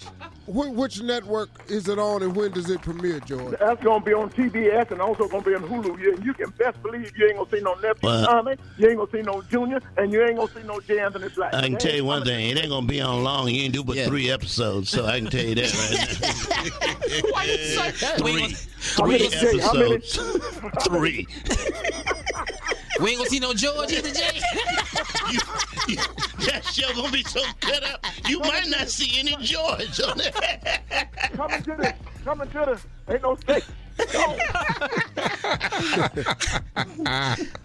Wh- which network is it on, and when does it premiere, George? That's gonna be on TBS and also gonna be on Hulu. You, you can best believe you ain't gonna see no nephew Well- Tommy, you ain't gonna see no Junior, and you ain't gonna see no J. Anthony Black. I can tell you one thing. It ain't gonna be on long. You ain't do but three episodes, so I can tell you that right Why you say that? now. Three, three episodes. three. We ain't gonna see no George either, Jay. you, you, that show gonna be so cut up. You might not see any George on there. Coming to the, coming to the, ain't no stick.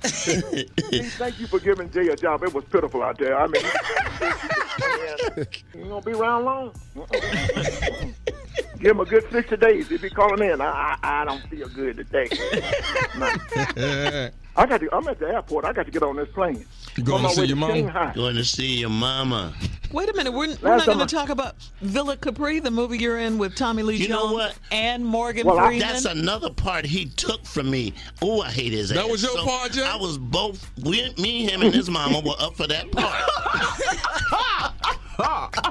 Steve, thank you for giving Jay a job. It was pitiful out there. I mean, you ain't gonna be around long. Give him a good 60 days if he calling in. I, I, I don't feel good today. I got to. I'm at the airport. I got to get on this plane. You On my way to Shanghai. Going to see your mama. Wait a minute. We're, we're not going to talk about Villa Capri, the movie you're in with Tommy Lee You Jones know what? and Morgan Well, I, that's another part he took from me. Oh, I hate his That ass. That was your So part, Jay? I was both. We, me, him, and his mama were up for that part.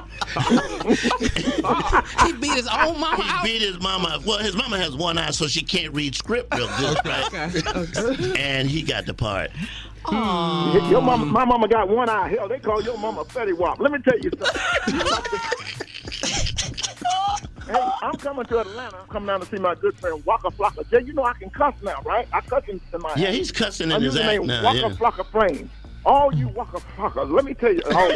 he beat his own mama He beat his mama. Well, his mama has one eye, so she can't read script real good, right? And he got the part. Your mama, my mama got one eye. Hell, they call your mama Fetty Wap. Let me tell you something. hey, I'm coming to Atlanta. I'm coming down to see my good friend Waka Flocka. Jay, you know I can cuss now, right? I cuss in, in my Yeah, he's cussing in his act name now, Waka yeah. Flocka Flame. All you Waka Flockers, let me tell you. Oh,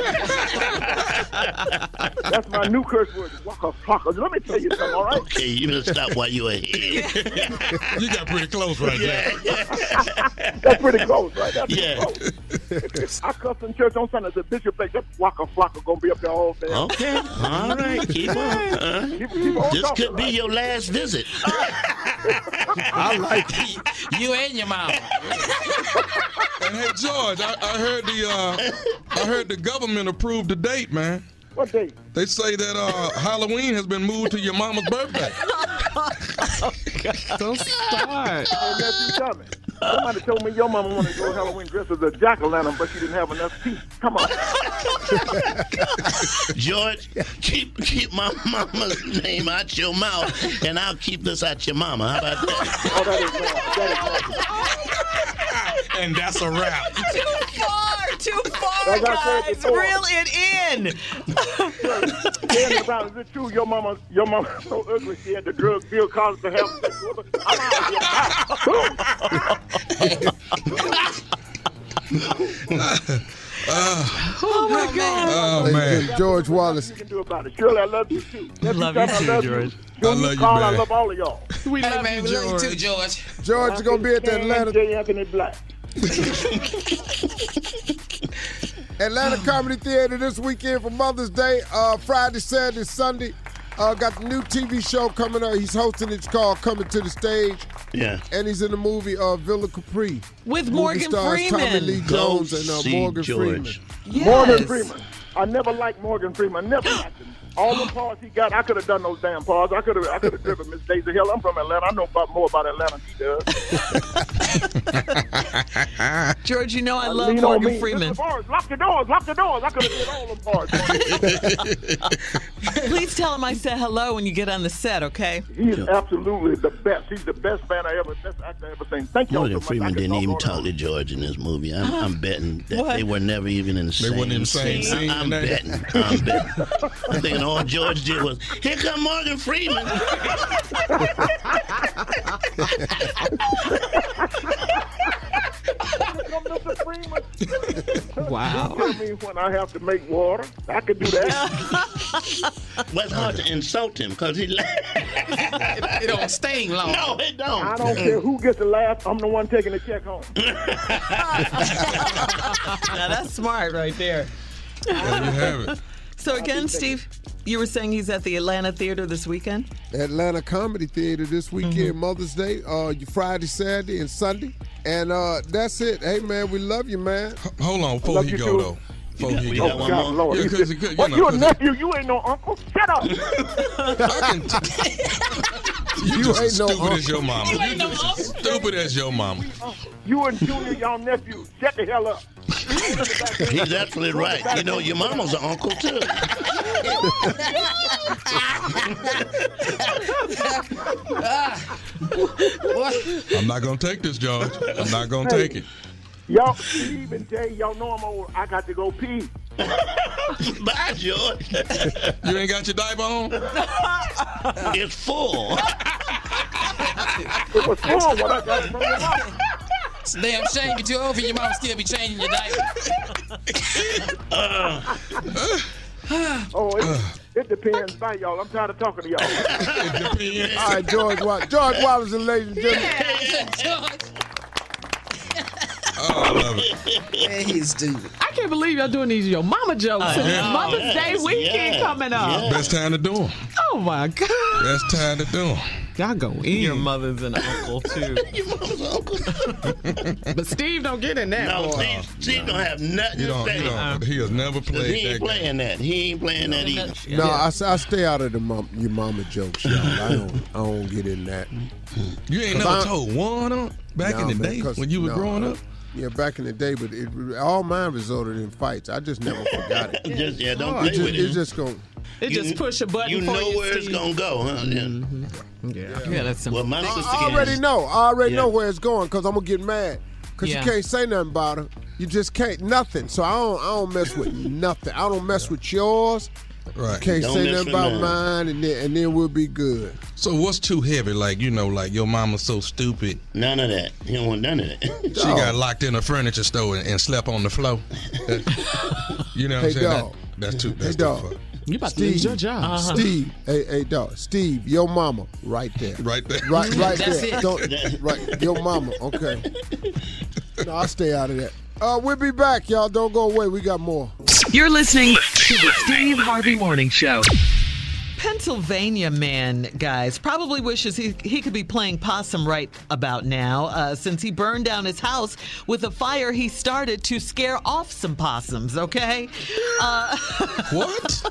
that's my new curse word, Waka Flockers. Let me tell you something, all right? Okay, you gonna stop while you ahead. you got pretty close right there. That's pretty close, right? That's Yeah. pretty close. I cuss in church on Sunday. The bishop like that Waka Flocka gonna be up there all day. Okay, all right, keep on. Uh, Keep- keep on this talking, could be right? your last visit. I like it. You and your mama. And hey, George, I, I heard the uh, I heard the government approved the date, man. What date? They say that uh, Halloween has been moved to your mama's birthday. Don't start. Hey, nephew, tell me. Somebody told me your mama wanted to go Halloween dressed as a jack-o'-lantern, but she didn't have enough teeth. Come on. George, keep keep my mama's name out your mouth, and I'll keep this out your mama. How about that? Oh, that is bad. That is bad. and that's a wrap. too far, too far, Like guys. before. Reel it in. Danny Brown, is it true your mama, your mama so ugly she had the drug Bill Cosby to have sex? I'm out of here. Oh my God. Oh man, George Wallace. You can do about it. Shirley, I love you too. Nephew Love you I too, love George. You. I love you, Carl, I love all of y'all. We Hey, love man, you, we love you too, George. George is gonna be at the Atlanta J. Anthony Black. Atlanta Comedy Theater this weekend for Mother's Day. Uh, Friday, Saturday, Sunday. Uh, got the new TV show coming up. He's hosting it. It's called Coming to the Stage. Yeah. And he's in the movie uh, Villa Capri. With Movie Morgan stars Tommy Freeman. Lee Go Jones and uh, Morgan George. Freeman. Yes. Morgan Freeman. I never liked Morgan Freeman. Never liked him. All the parts he got, I could have done those damn parts. I could have, I could have driven Miss Daisy Hill. I'm from Atlanta. I know about more about Atlanta than he does. George, you know I love Lean on Morgan me. Freeman. Mr. Forrest, lock the doors, lock the doors. I could have did all them parts. Please tell him I said hello when you get on the set, okay? He is absolutely the best. He's the best man I ever, best actor I ever seen. Thank you so Morgan much. I Freeman could didn't even talk to George in this movie. I'm, I'm betting that What? they were never even in the They same weren't in the same scene, I'm betting. I'm betting. I'm thinking all George did was, here come Morgan Freeman. Come, Mr. Freeman. Wow. Tell me when I have to make water. I could do that. Well, it's hard to insult him because he laughed. It don't sting long. No, it don't. I don't care who gets the laugh. I'm the one taking the check home. Now that's smart right there. there you have it. So again, Steve, you were saying he's at the Atlanta Theater this weekend? Atlanta Comedy Theater this weekend, Mother's Day, uh, Friday, Saturday, and Sunday. And uh, that's it. Hey, man, we love you, man. Hold on before he you go too. though. Before got- he we go. got Oh, one God, more? Lord. Yeah, You 'cause- said- 'cause, you what, know, you a 'cause- nephew? You ain't no uncle. Shut up. I can t- you, You just ain't no stupid as your mama. You, just as stupid as your mama. you and Junior, y'all nephews, shut the hell up. He's absolutely right. You know, your mama's an uncle too. I'm not gonna take this, George. I'm not gonna take it. Y'all, Steve and Jay, y'all know I'm old. I got to go pee. Bye, George. You ain't got your diaper on? it's full. It was full when I got it from your mama. It's a damn shame you're too old for your mom still be changing your diaper. Oh, it, it depends. Bye, y'all. I'm tired of talking to y'all. All right, George Wallace. George Wallace, and ladies and gentlemen. Oh, Oh, I love it. Man, he's stupid. I can't believe y'all doing these your mama jokes. I It's know. Mother's Yes, Day weekend yeah, coming up. Best time to do them. Oh my God. Best time to do them. Y'all go in. Your mother's an uncle too. Your mama's an uncle. But Steve don't get in that. No, boy. Steve, Steve don't have nothing He to don't. say. He don't. He has never 'Cause played he ain't that. playing that. He ain't playing that either. No, I, I stay out of the mom, your mama jokes, y'all. I don't, I don't get in that. You ain't never I- told one on back in the man, day 'cause- when you were no, growing I- up. Yeah, back in the day, but it, all mine resulted in fights. I just never forgot it. Just, yeah, don't It play just, with it's it. just going. It You- just push a button You for know where it's gonna go, huh? Yeah. Mm-hmm. Yeah. Yeah, that's some. Well, my sister I already know. I already Yeah. know where it's going because I'm gonna get mad. Because Yeah. you can't say nothing about her. You just can't nothing. So I don't. I don't mess with nothing. I don't mess with yours. Right. Can't Don't say nothing about mine. mine, and then and then we'll be good. So what's too heavy? Like you know, like your mama's so stupid. None of that. He don't want none of that. She got locked in a furniture store and, and slept on the floor. You know what Hey, I'm saying? That- that's too. Hey That's too dog. far. You about to Steve, lose your job. Uh-huh. Steve, hey, hey, dog, Steve, your mama, right there, Right there. right, right That's there. it. Don't, right, your mama. Okay. No, I stay out of that. Uh, we'll be back, y'all. Don't go away. We got more. You're listening to the Steve Harvey Morning Show. Pennsylvania man, guys, probably wishes he, he could be playing possum right about now, uh, since he burned down his house with a fire he started to scare off some possums, okay? Uh, What?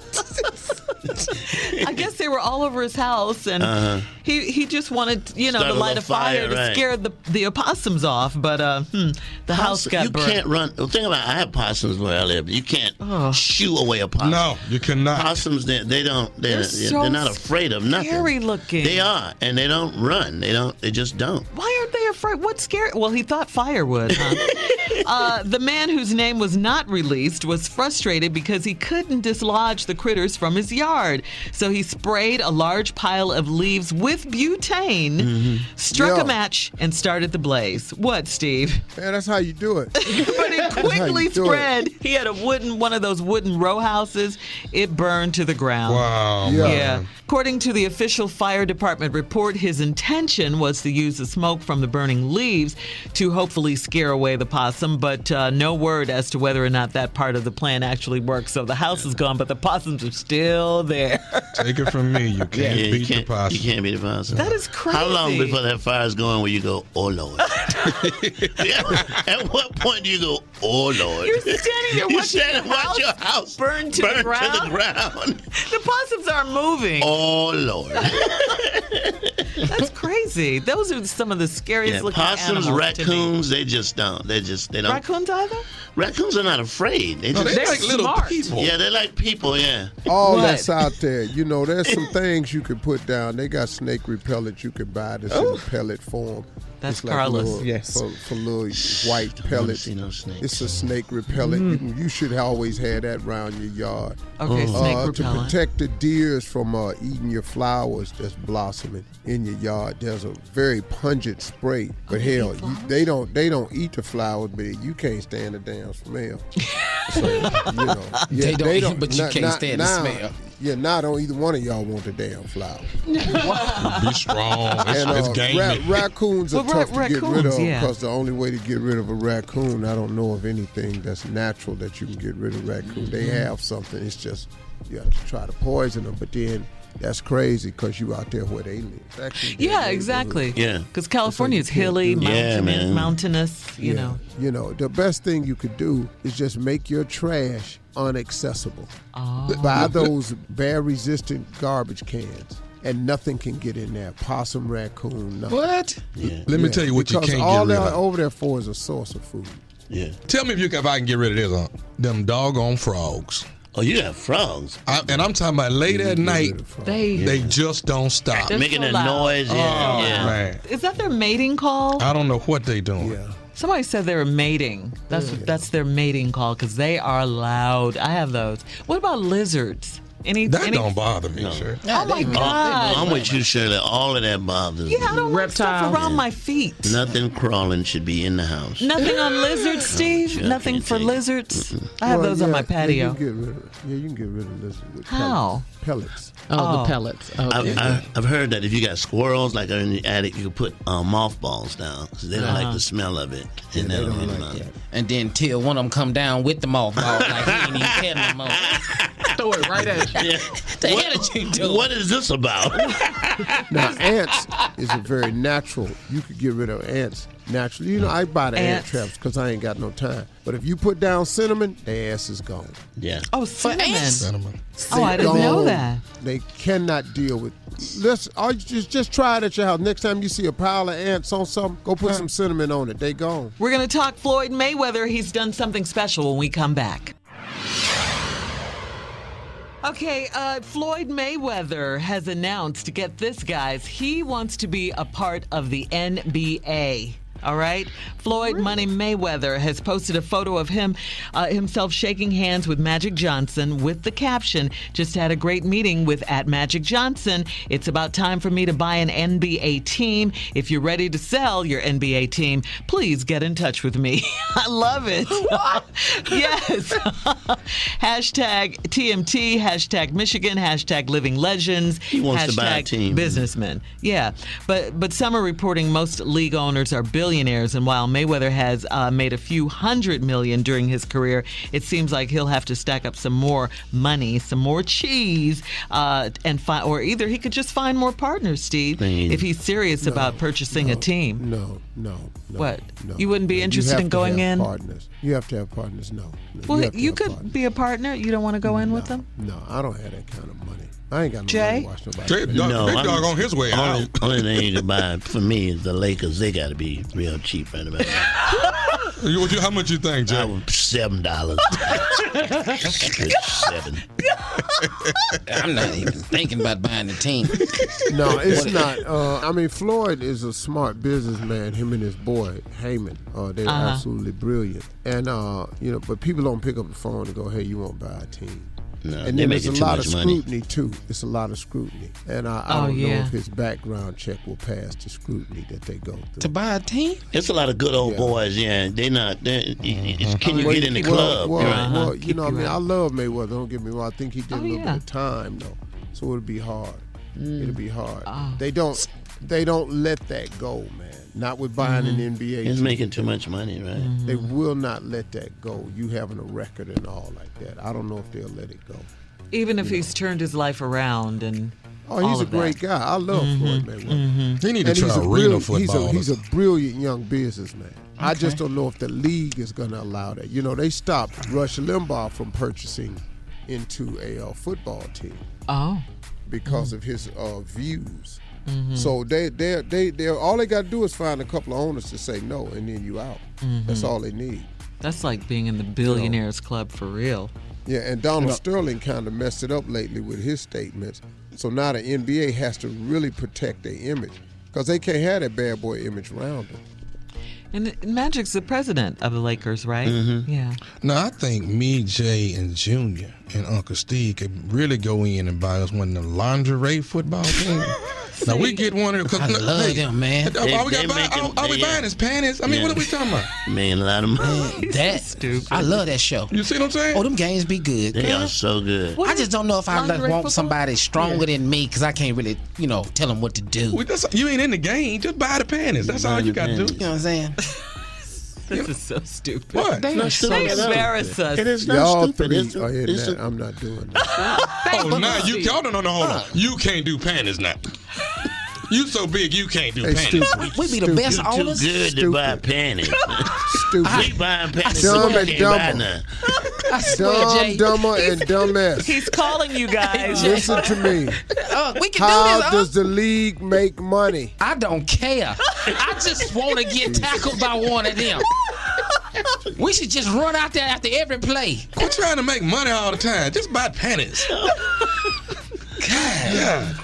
I guess they were all over his house, and Uh-huh. he, he just wanted, you know, to light a a fire, fire, to right. scare the, the opossums off, but uh, hmm, the house got you burned. can't run. The thing about I have possums where I live. You can't Oh. shoo away a possum. No, you cannot. Possums, they, they don't. They're, They're so they're not afraid of nothing. Scary looking. They are, and they don't run. They don't. They just don't. Why aren't they afraid? What's scary? Well, he thought fire would. Huh? uh, the man whose name was not released was frustrated because he couldn't dislodge the critters from his yard. So he sprayed a large pile of leaves with butane, struck Yeah. a match, and started the blaze. What, Steve? Man, that's how you do it. but it how quickly you do it. spread. He had a wooden, one of those wooden row houses. It burned to the ground. Wow. Yeah. Yeah. According to the official fire department report, his intention was to use the smoke from the burning leaves to hopefully scare away the possum, but uh, no word as to whether or not that part of the plan actually worked. So the house is gone, but the possums are still there. Take it from me. You can't Yeah, you beat can't. the possum. You can't beat the possum. That is crazy. How long before that fire's going where you go, oh lord? At what point do you go, oh lord? You're standing there watching stand and your watch house your house burn to burn the ground. to the ground. the possums aren't moving. Oh lord! That's crazy. Those are some of the scariest Yeah, looking possums, animals to me. raccoons, they just don't. They just they don't. Raccoons either? Raccoons are not afraid. They No, just they like little people. yeah, they're like people. Yeah. All What? that's out there. You know, there's some things you can put down. They got snake repellent you can buy that's in oh. a pellet form. That's It's like Carlos. little- Yes. For, for little white Don't pellets. see no snakes. It's a snake repellent. You, can, you should always have that around your yard. Okay, snake Uh, to protect the deers from uh, eating your flowers that's blossoming in your yard, there's a very pungent spray. But hell, you, they don't they don't eat the flowers, but you can't stand the damn smell. so, you know, yeah, They don't eat, but you can't stand the smell. Yeah, now don't either one of y'all want the damn flower. Be strong. It's, And it's uh, gamey. ra- raccoons are Well, ra- tough to get rid raccoons, of yeah. because the only way to get rid of a raccoon, I don't know of anything that's natural that you can get rid of raccoon. They Mm-hmm. have something. It's just you have to try to poison them, but then that's crazy because you out there where they live. Actually Yeah, exactly. Yeah. Because California is So you can't hilly, do. Yeah, mountainous, mountainous, you Yeah. know. You know, the best thing you could do is just make your trash unaccessible. Ah. Oh. Buy those bear resistant garbage cans. And nothing can get in there. Possum, raccoon, nothing. What? Yeah. Let me Yeah, tell you what you can't all get rid they're of. over there for is a source of food. Yeah. Tell me if you can, if I can get rid of this. Huh? Them doggone frogs. Oh, you have frogs. I, and I'm talking about late at night. They They just don't stop. They're Making so a loud. noise. Yeah, Oh, yeah. man. Is that their mating call? I don't know what they're doing. Somebody said they were mating. That's that's their mating call because they are loud. I have those. What about lizards? Any? That any, don't bother me, sir. Oh my Oh, god! I'm with you, Shirley. All of that bothers Yeah, I me. don't want stuff Reptiles. around my feet. Nothing crawling should be in the house. Nothing on lizards, Steve. sure, Nothing for take it. lizards. I have Well, those on yeah, my yeah, patio. you can get rid of, yeah, you can get rid of lizards with How? pellets. pellets. Oh, Oh. the pellets. I've, Okay. I, I've heard that if you got squirrels like in the attic, you can put uh, mothballs down because they don't Uh-huh. like the smell of it. And they they'll don't like them that. And then till one of them come down with the mothball, like he ain't even care no more. Throw it right at you. Yeah. The hell did you? What is this about? Now, ants is a very natural. You could get rid of ants naturally. You know, I buy the ant traps because I ain't got no time. But if you put down cinnamon, the ass is gone. yeah. Oh, cinnamon. Cinnamon. Oh, I didn't know that. They cannot deal with. Let's or you just just try it at your house. Next time you see a pile of ants on something, go put some cinnamon on it. They gone. We're going to talk Floyd Mayweather. He's done something special when we come back. Okay, uh, Floyd Mayweather has announced, get this, guys, he wants to be a part of the NBA. All right, Floyd Money Mayweather has posted a photo of him uh, himself shaking hands with Magic Johnson with the caption, "Just had a great meeting with at Magic Johnson. It's about time for me to buy an NBA team. If you're ready to sell your NBA team, please get in touch with me." I love it. yes. hashtag TMT. Hashtag Michigan. Hashtag Living Legends. He wants to buy a team. Businessmen. Yeah, but but some are reporting most league owners are billionaires, and while Mayweather has uh, made a few hundred million during his career, it seems like he'll have to stack up some more money, some more cheese, uh, and find, or either he could just find more partners, Steve, if he's serious about purchasing a team. No, no, no. What? No, You wouldn't be no. interested in going in? Partners. You have to have partners. No. no. Well, to you could partners. be a partner. You don't want to go in with them. No, I don't have that kind of money. I ain't got no Jay? money to watch nobody. Jay, play. dog, No, big I'm- dog on his way only, out. only thing you can buy for me is the Lakers. They got to be real cheap right about now. You- what you- How much you think, Jay? would seven dollars. seven. I'm not even thinking about buying the team. No, it's not. Uh, I mean, Floyd is a smart businessman. Him and his boy Haymon, uh, they're Uh-huh. absolutely brilliant. And uh, you know, but people don't pick up the phone and go, "Hey, you want to buy a team?" No, and then there's a lot much of money. scrutiny too. It's a lot of scrutiny, and I, I Oh, don't know if his background check will pass the scrutiny that they go through. To buy a team? It's a lot of good old Yeah. boys. Yeah, they're not. They, it's, can you Well, get in the well, club? Well, right? well, you Keep know, I mean, out. I love Mayweather. Don't get me wrong. I think he did Oh, a little yeah. bit of time though, so it'll be hard. Mm. It'll be hard. Oh. They don't. They don't let that go, man. Not with buying Mm-hmm. an NBA. He's team. making too much money, right? They will not let that go. You having a record and all like that. I don't know if they'll let it go. Even if he's turned his life around and. Oh, he's all a great that. Mm-hmm. guy. I love Floyd Mayweather. He need to And try he's a arena brill- football. He's a, he's a brilliant young businessman. I just don't know if the league is going to allow that. You know, they stopped Rush Limbaugh from purchasing into a uh, football team Oh. because of his uh, views. Mm-hmm. So they they they they all they got to do is find a couple of owners to say no, and then you out. Mm-hmm. That's all they need. That's like being in the billionaires club for real. Yeah, and Donald Sterling kind of messed it up lately with his statements. So now the NBA has to really protect their image because they can't have that bad boy image around them. And Magic's the president of the Lakers, right? Mm-hmm. Yeah. Now I think me, Jay, and Junior and Uncle Steve could really go in and buy us one of the lingerie football teams. now we get one of them. I love them, man. All, They- all we, they got buy, make all, all we they- uh, buying is panties. I mean, Yeah. what are we talking about? Man, a lot of money. That Stupid. I love that show. You see what I'm saying? Oh, them games be good. They are so good. I just don't know if I like, want somebody stronger than me because I can't really, you know, tell them what to do. We- that's- you ain't in the game. Just buy the panties. That's all you got to do. You know what I'm saying? This is so stupid. What? They are so They Stupid, embarrass us. It is not Y'all stupid. three It's, are in it's that. a, I'm not doing that. Oh, now you y'all don't know. no, Hold on. You can't do panties now. You so big, you can't do Hey, panties. stupid. We be the Stupid. best you're too owners. good to buy panties. Stupid. we buying panties. Dumb so and we can't dumber. I swear, Dumb, Jay. dumber, and dumbass. He's calling you guys. Listen to me. Uh, we can How do this. does the league make money? I don't care. I just want to get tackled by one of them. We should just run out there after every play. Quit trying to make money all the time. Just buy panties.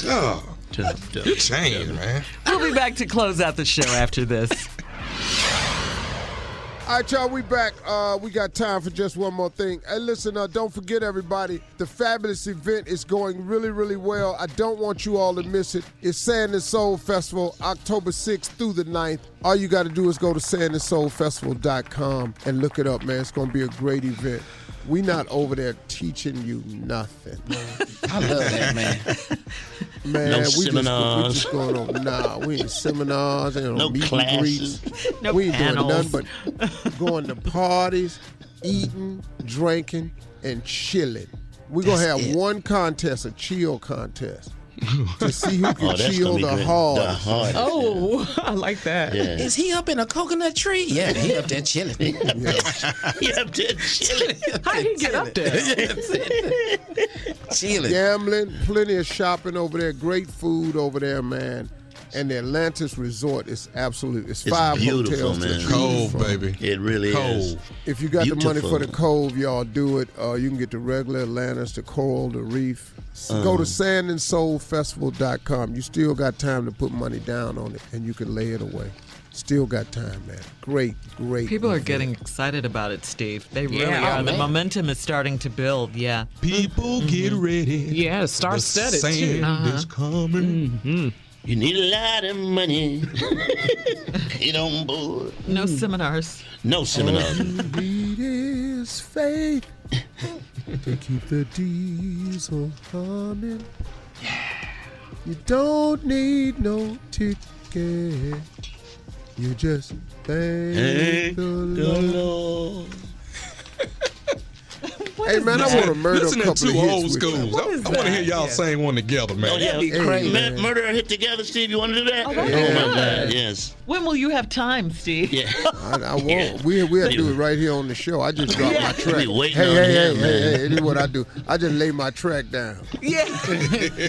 God, dog. You changed, man. We'll be back to close out the show after this. All right, y'all, we back. Uh, we got time for just one more thing. Hey, listen, uh, don't forget, everybody, the fabulous event is going really, really well. I don't want you all to miss it. It's Sand and Soul Festival, October 6th through the 9th. All you got to do is go to sandandsoulfestival.com and look it up, man. It's going to be a great event. We not over there teaching you nothing. I love that, man. Man, No we just, we just going on. Nah, we ain't seminars, ain't no, No meet classes. and greets. No we ain't panels. doing nothing but going to parties, eating, drinking, and chilling. We're gonna have it. one contest, a chill contest, to see who can Oh, that's chill the great. hardest. The hardest. Oh, I like that. Yeah. Is he up in a coconut tree? Yeah, he up there chilling. You up there chilling. How did he get up there? chilling. Gambling, plenty of shopping over there, great food over there, man. And the Atlantis Resort is absolute. It's, It's five beautiful, hotels to man. choose Cold, from. baby. It really Cold. is. If you got the money for the cove, y'all do it. Uh, you can get the regular Atlantis, the coral, the reef. S- Go to sandandsoulfestival.com. You still got time to put money down on it, and you can lay it away. Still got time, man. Great, great. People are getting excited about it, Steve. They really Yeah, are. oh, the momentum is starting to build. Yeah. People get ready. Yeah, star The studded sand too. Uh-huh. is coming. You need a lot of money. Get on board. No seminars. No seminars. Need is faith to keep the diesel humming. Yeah. You don't need no ticket. You just thank Thank the the Lord. Lord. Hey man, I want to murder a Listening couple to of hits old with schools. you. I, want to hear y'all sing one together, man. Oh, yeah. be crazy. Mur- Murder hit together, Steve. You want to do that? Oh, that'd be my. God, yes. When will you have time, Steve? Yeah. I, I won't. Yeah. We we have to do it right here on the show. I just drop my track. We waiting hey, on hey, him, hey, man. hey, hey, This is what I do. I just lay my track down. Yeah.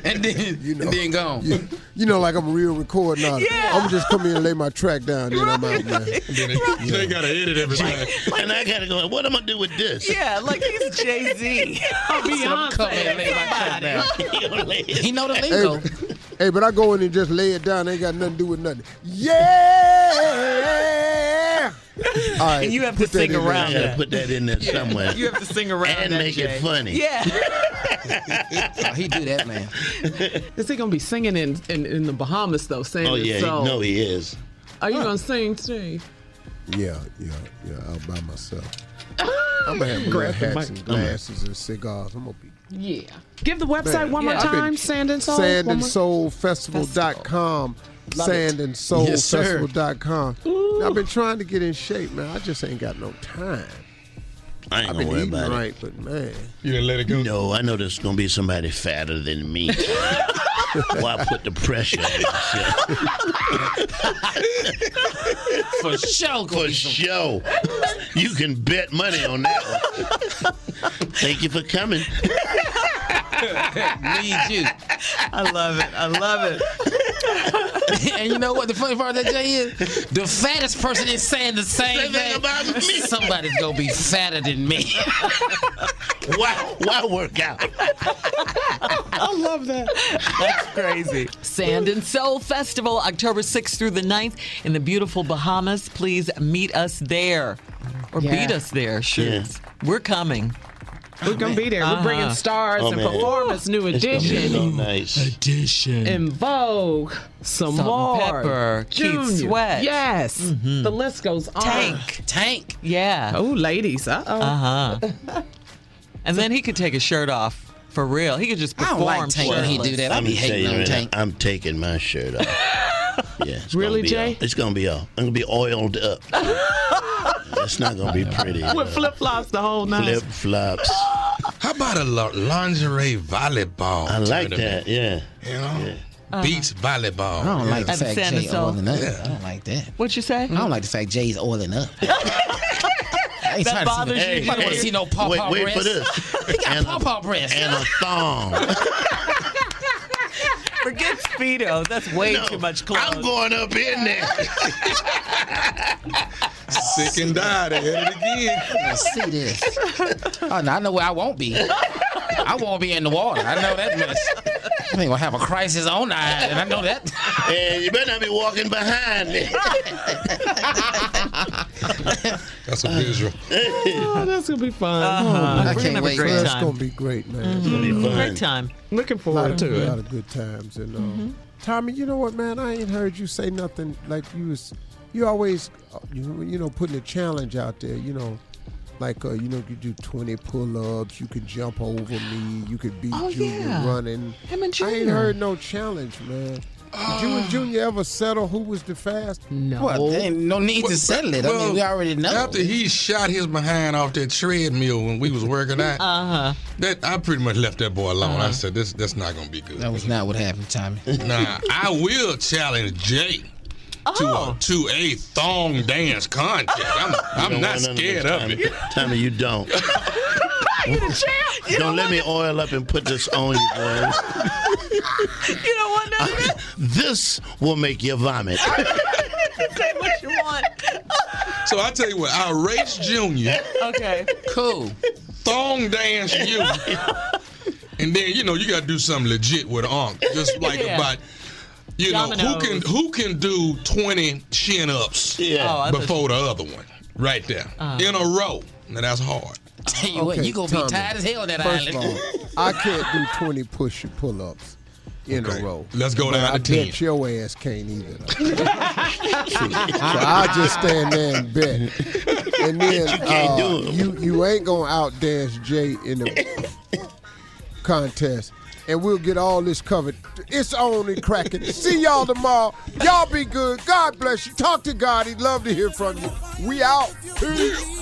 and then, You know. and then gone. You, you know, like I'm a real recording artist. Yeah. I'm just come in and lay my track down, then I'm out, man. You ain't got to edit everything. And I got to go, what am I going to do with this? Yeah, like he's Jay Z. Come in and lay my track down. You gonna lay it? He know the lingo. hey, but I go in and just lay it down. Ain't got nothing to do with nothing. Yeah. All right, And you have to sing in there. around I got to put that in there somewhere. You have to sing around and that, make Jay. it funny. Yeah. Oh, he do that, man. Is he gonna be singing in, in, in the Bahamas though? Saying Oh, yeah. so. No, he is. Are you gonna sing, Steve? Yeah, yeah, yeah. All by myself. I'm gonna have my Grab the hats mic. and glasses and cigars. I'm gonna be Yeah. Give the website Man, one more yeah, I've time. Sand and Soul. Sand one and more- Soul Festival.com. Love it. Sand and Soul Yes, sir. Festival.com. I've been trying to get in shape, man. I just ain't got no time. I ain't I've going been to worry eating about right, but man. You didn't let it go? No, I know there's going to be somebody fatter than me. Why I put the pressure on myself? For sure. For sure. You can bet money on that one. Thank you for coming. Need you. I love it. I love it. and you know what the funny part of that, Jay, is? The fattest person is saying the same Same thing thing. about me. Somebody's going to be fatter than me. Why, why work out? I love that. That's crazy. Sand and Soul Festival, October 6th through the 9th in the beautiful Bahamas. Please meet us there. Or Yeah. beat us there, sure. We're coming. We're gonna be there. We're Uh-huh. bringing stars Oh, and man. performance, new It's gonna be so edition, nice. Edition. En Vogue, some Salt more, Pepa, Keith Junior. Sweat. Yes, the list goes on. Tank. Tank. Yeah. Oh, ladies. Uh oh. Uh huh. and then he could take his shirt off for real. He could just I perform. don't like Tank when he do that. I I'm be gonna tell you hating on Tank. I'm taking my shirt off. Yeah, it's Really, gonna be Jay? All, it's gonna be all. I'm gonna be oiled up. It's not gonna be pretty. With flip flops the whole night. Flip flops. How about a lingerie volleyball? I like tournament? that. Yeah. You know, Uh-huh. beach volleyball. I don't like the fact Sand and Jay oiling up. Yeah. I don't like that. What'd you say? I don't like the fact Jay's oiling up. I ain't That trying to see bothers no- you, I don't want to see no pawpaw wait, wait for this. He got And- pawpaw breast. And a thong. Forget Speedo. That's way No, too much clothes. I'm going up in there. sick and die. They had it again. Let's see this. Oh, now I know where I won't be. I won't be in the water. I know that much. I think gonna have a crisis on that, and I know that. And you better not be walking behind me. That's a visual. Oh, that's gonna be fun. Uh-huh. We're gonna have a great It's time. gonna be great, man. Mhm. It's gonna be fun. Great time. Looking lot forward of, to a lot of good times. And uh, Mhm. Tommy, you know what, man? I ain't heard you say nothing like you was. You always, you, you know, putting a challenge out there. You know, like uh, you know, you do twenty pull-ups. You can jump over me. You could beat Oh, Junior yeah. running. Him and I ain't heard no challenge, man. Did you and Junior ever settle who was the fast? No. Well, there ain't no need to settle it. I mean, we already know. After he shot his behind off that treadmill when we was working out, Uh-huh. that I pretty much left that boy alone. I Uh-huh. said, "This, that's not gonna be good." That was not what happened, Tommy. Nah, I will challenge Jay to a oh. to a thong dance contest. I'm, I'm don't not of scared of Tommy. it. Tommy, you don't. You the champ. You don't let me oil up and put this on you, boy. You don't want none of that. This will make you vomit. Say what you want. So I tell you what, I'll race Junior. Okay. Cool. Thong dance you. And then you know you gotta do something legit with Unc. Just like Yeah. about you know who can who can do twenty chin ups Yeah. Oh, before the other one. Right there. Uh-huh. In a row. Now that's hard. Tell you what, you gonna be tired as hell on that First island. of all, I can't do twenty push pull-ups in Okay. a row. Let's go down I to 10. bet your ass can't either. though. so I'll just stand there and bet. And then can't uh, do 'em. you you ain't gonna outdance Jay in the contest. And we'll get all this covered. It's on and cracking. See y'all tomorrow. Y'all be good. God bless you. Talk to God. He'd love to hear from you. We out. Peace.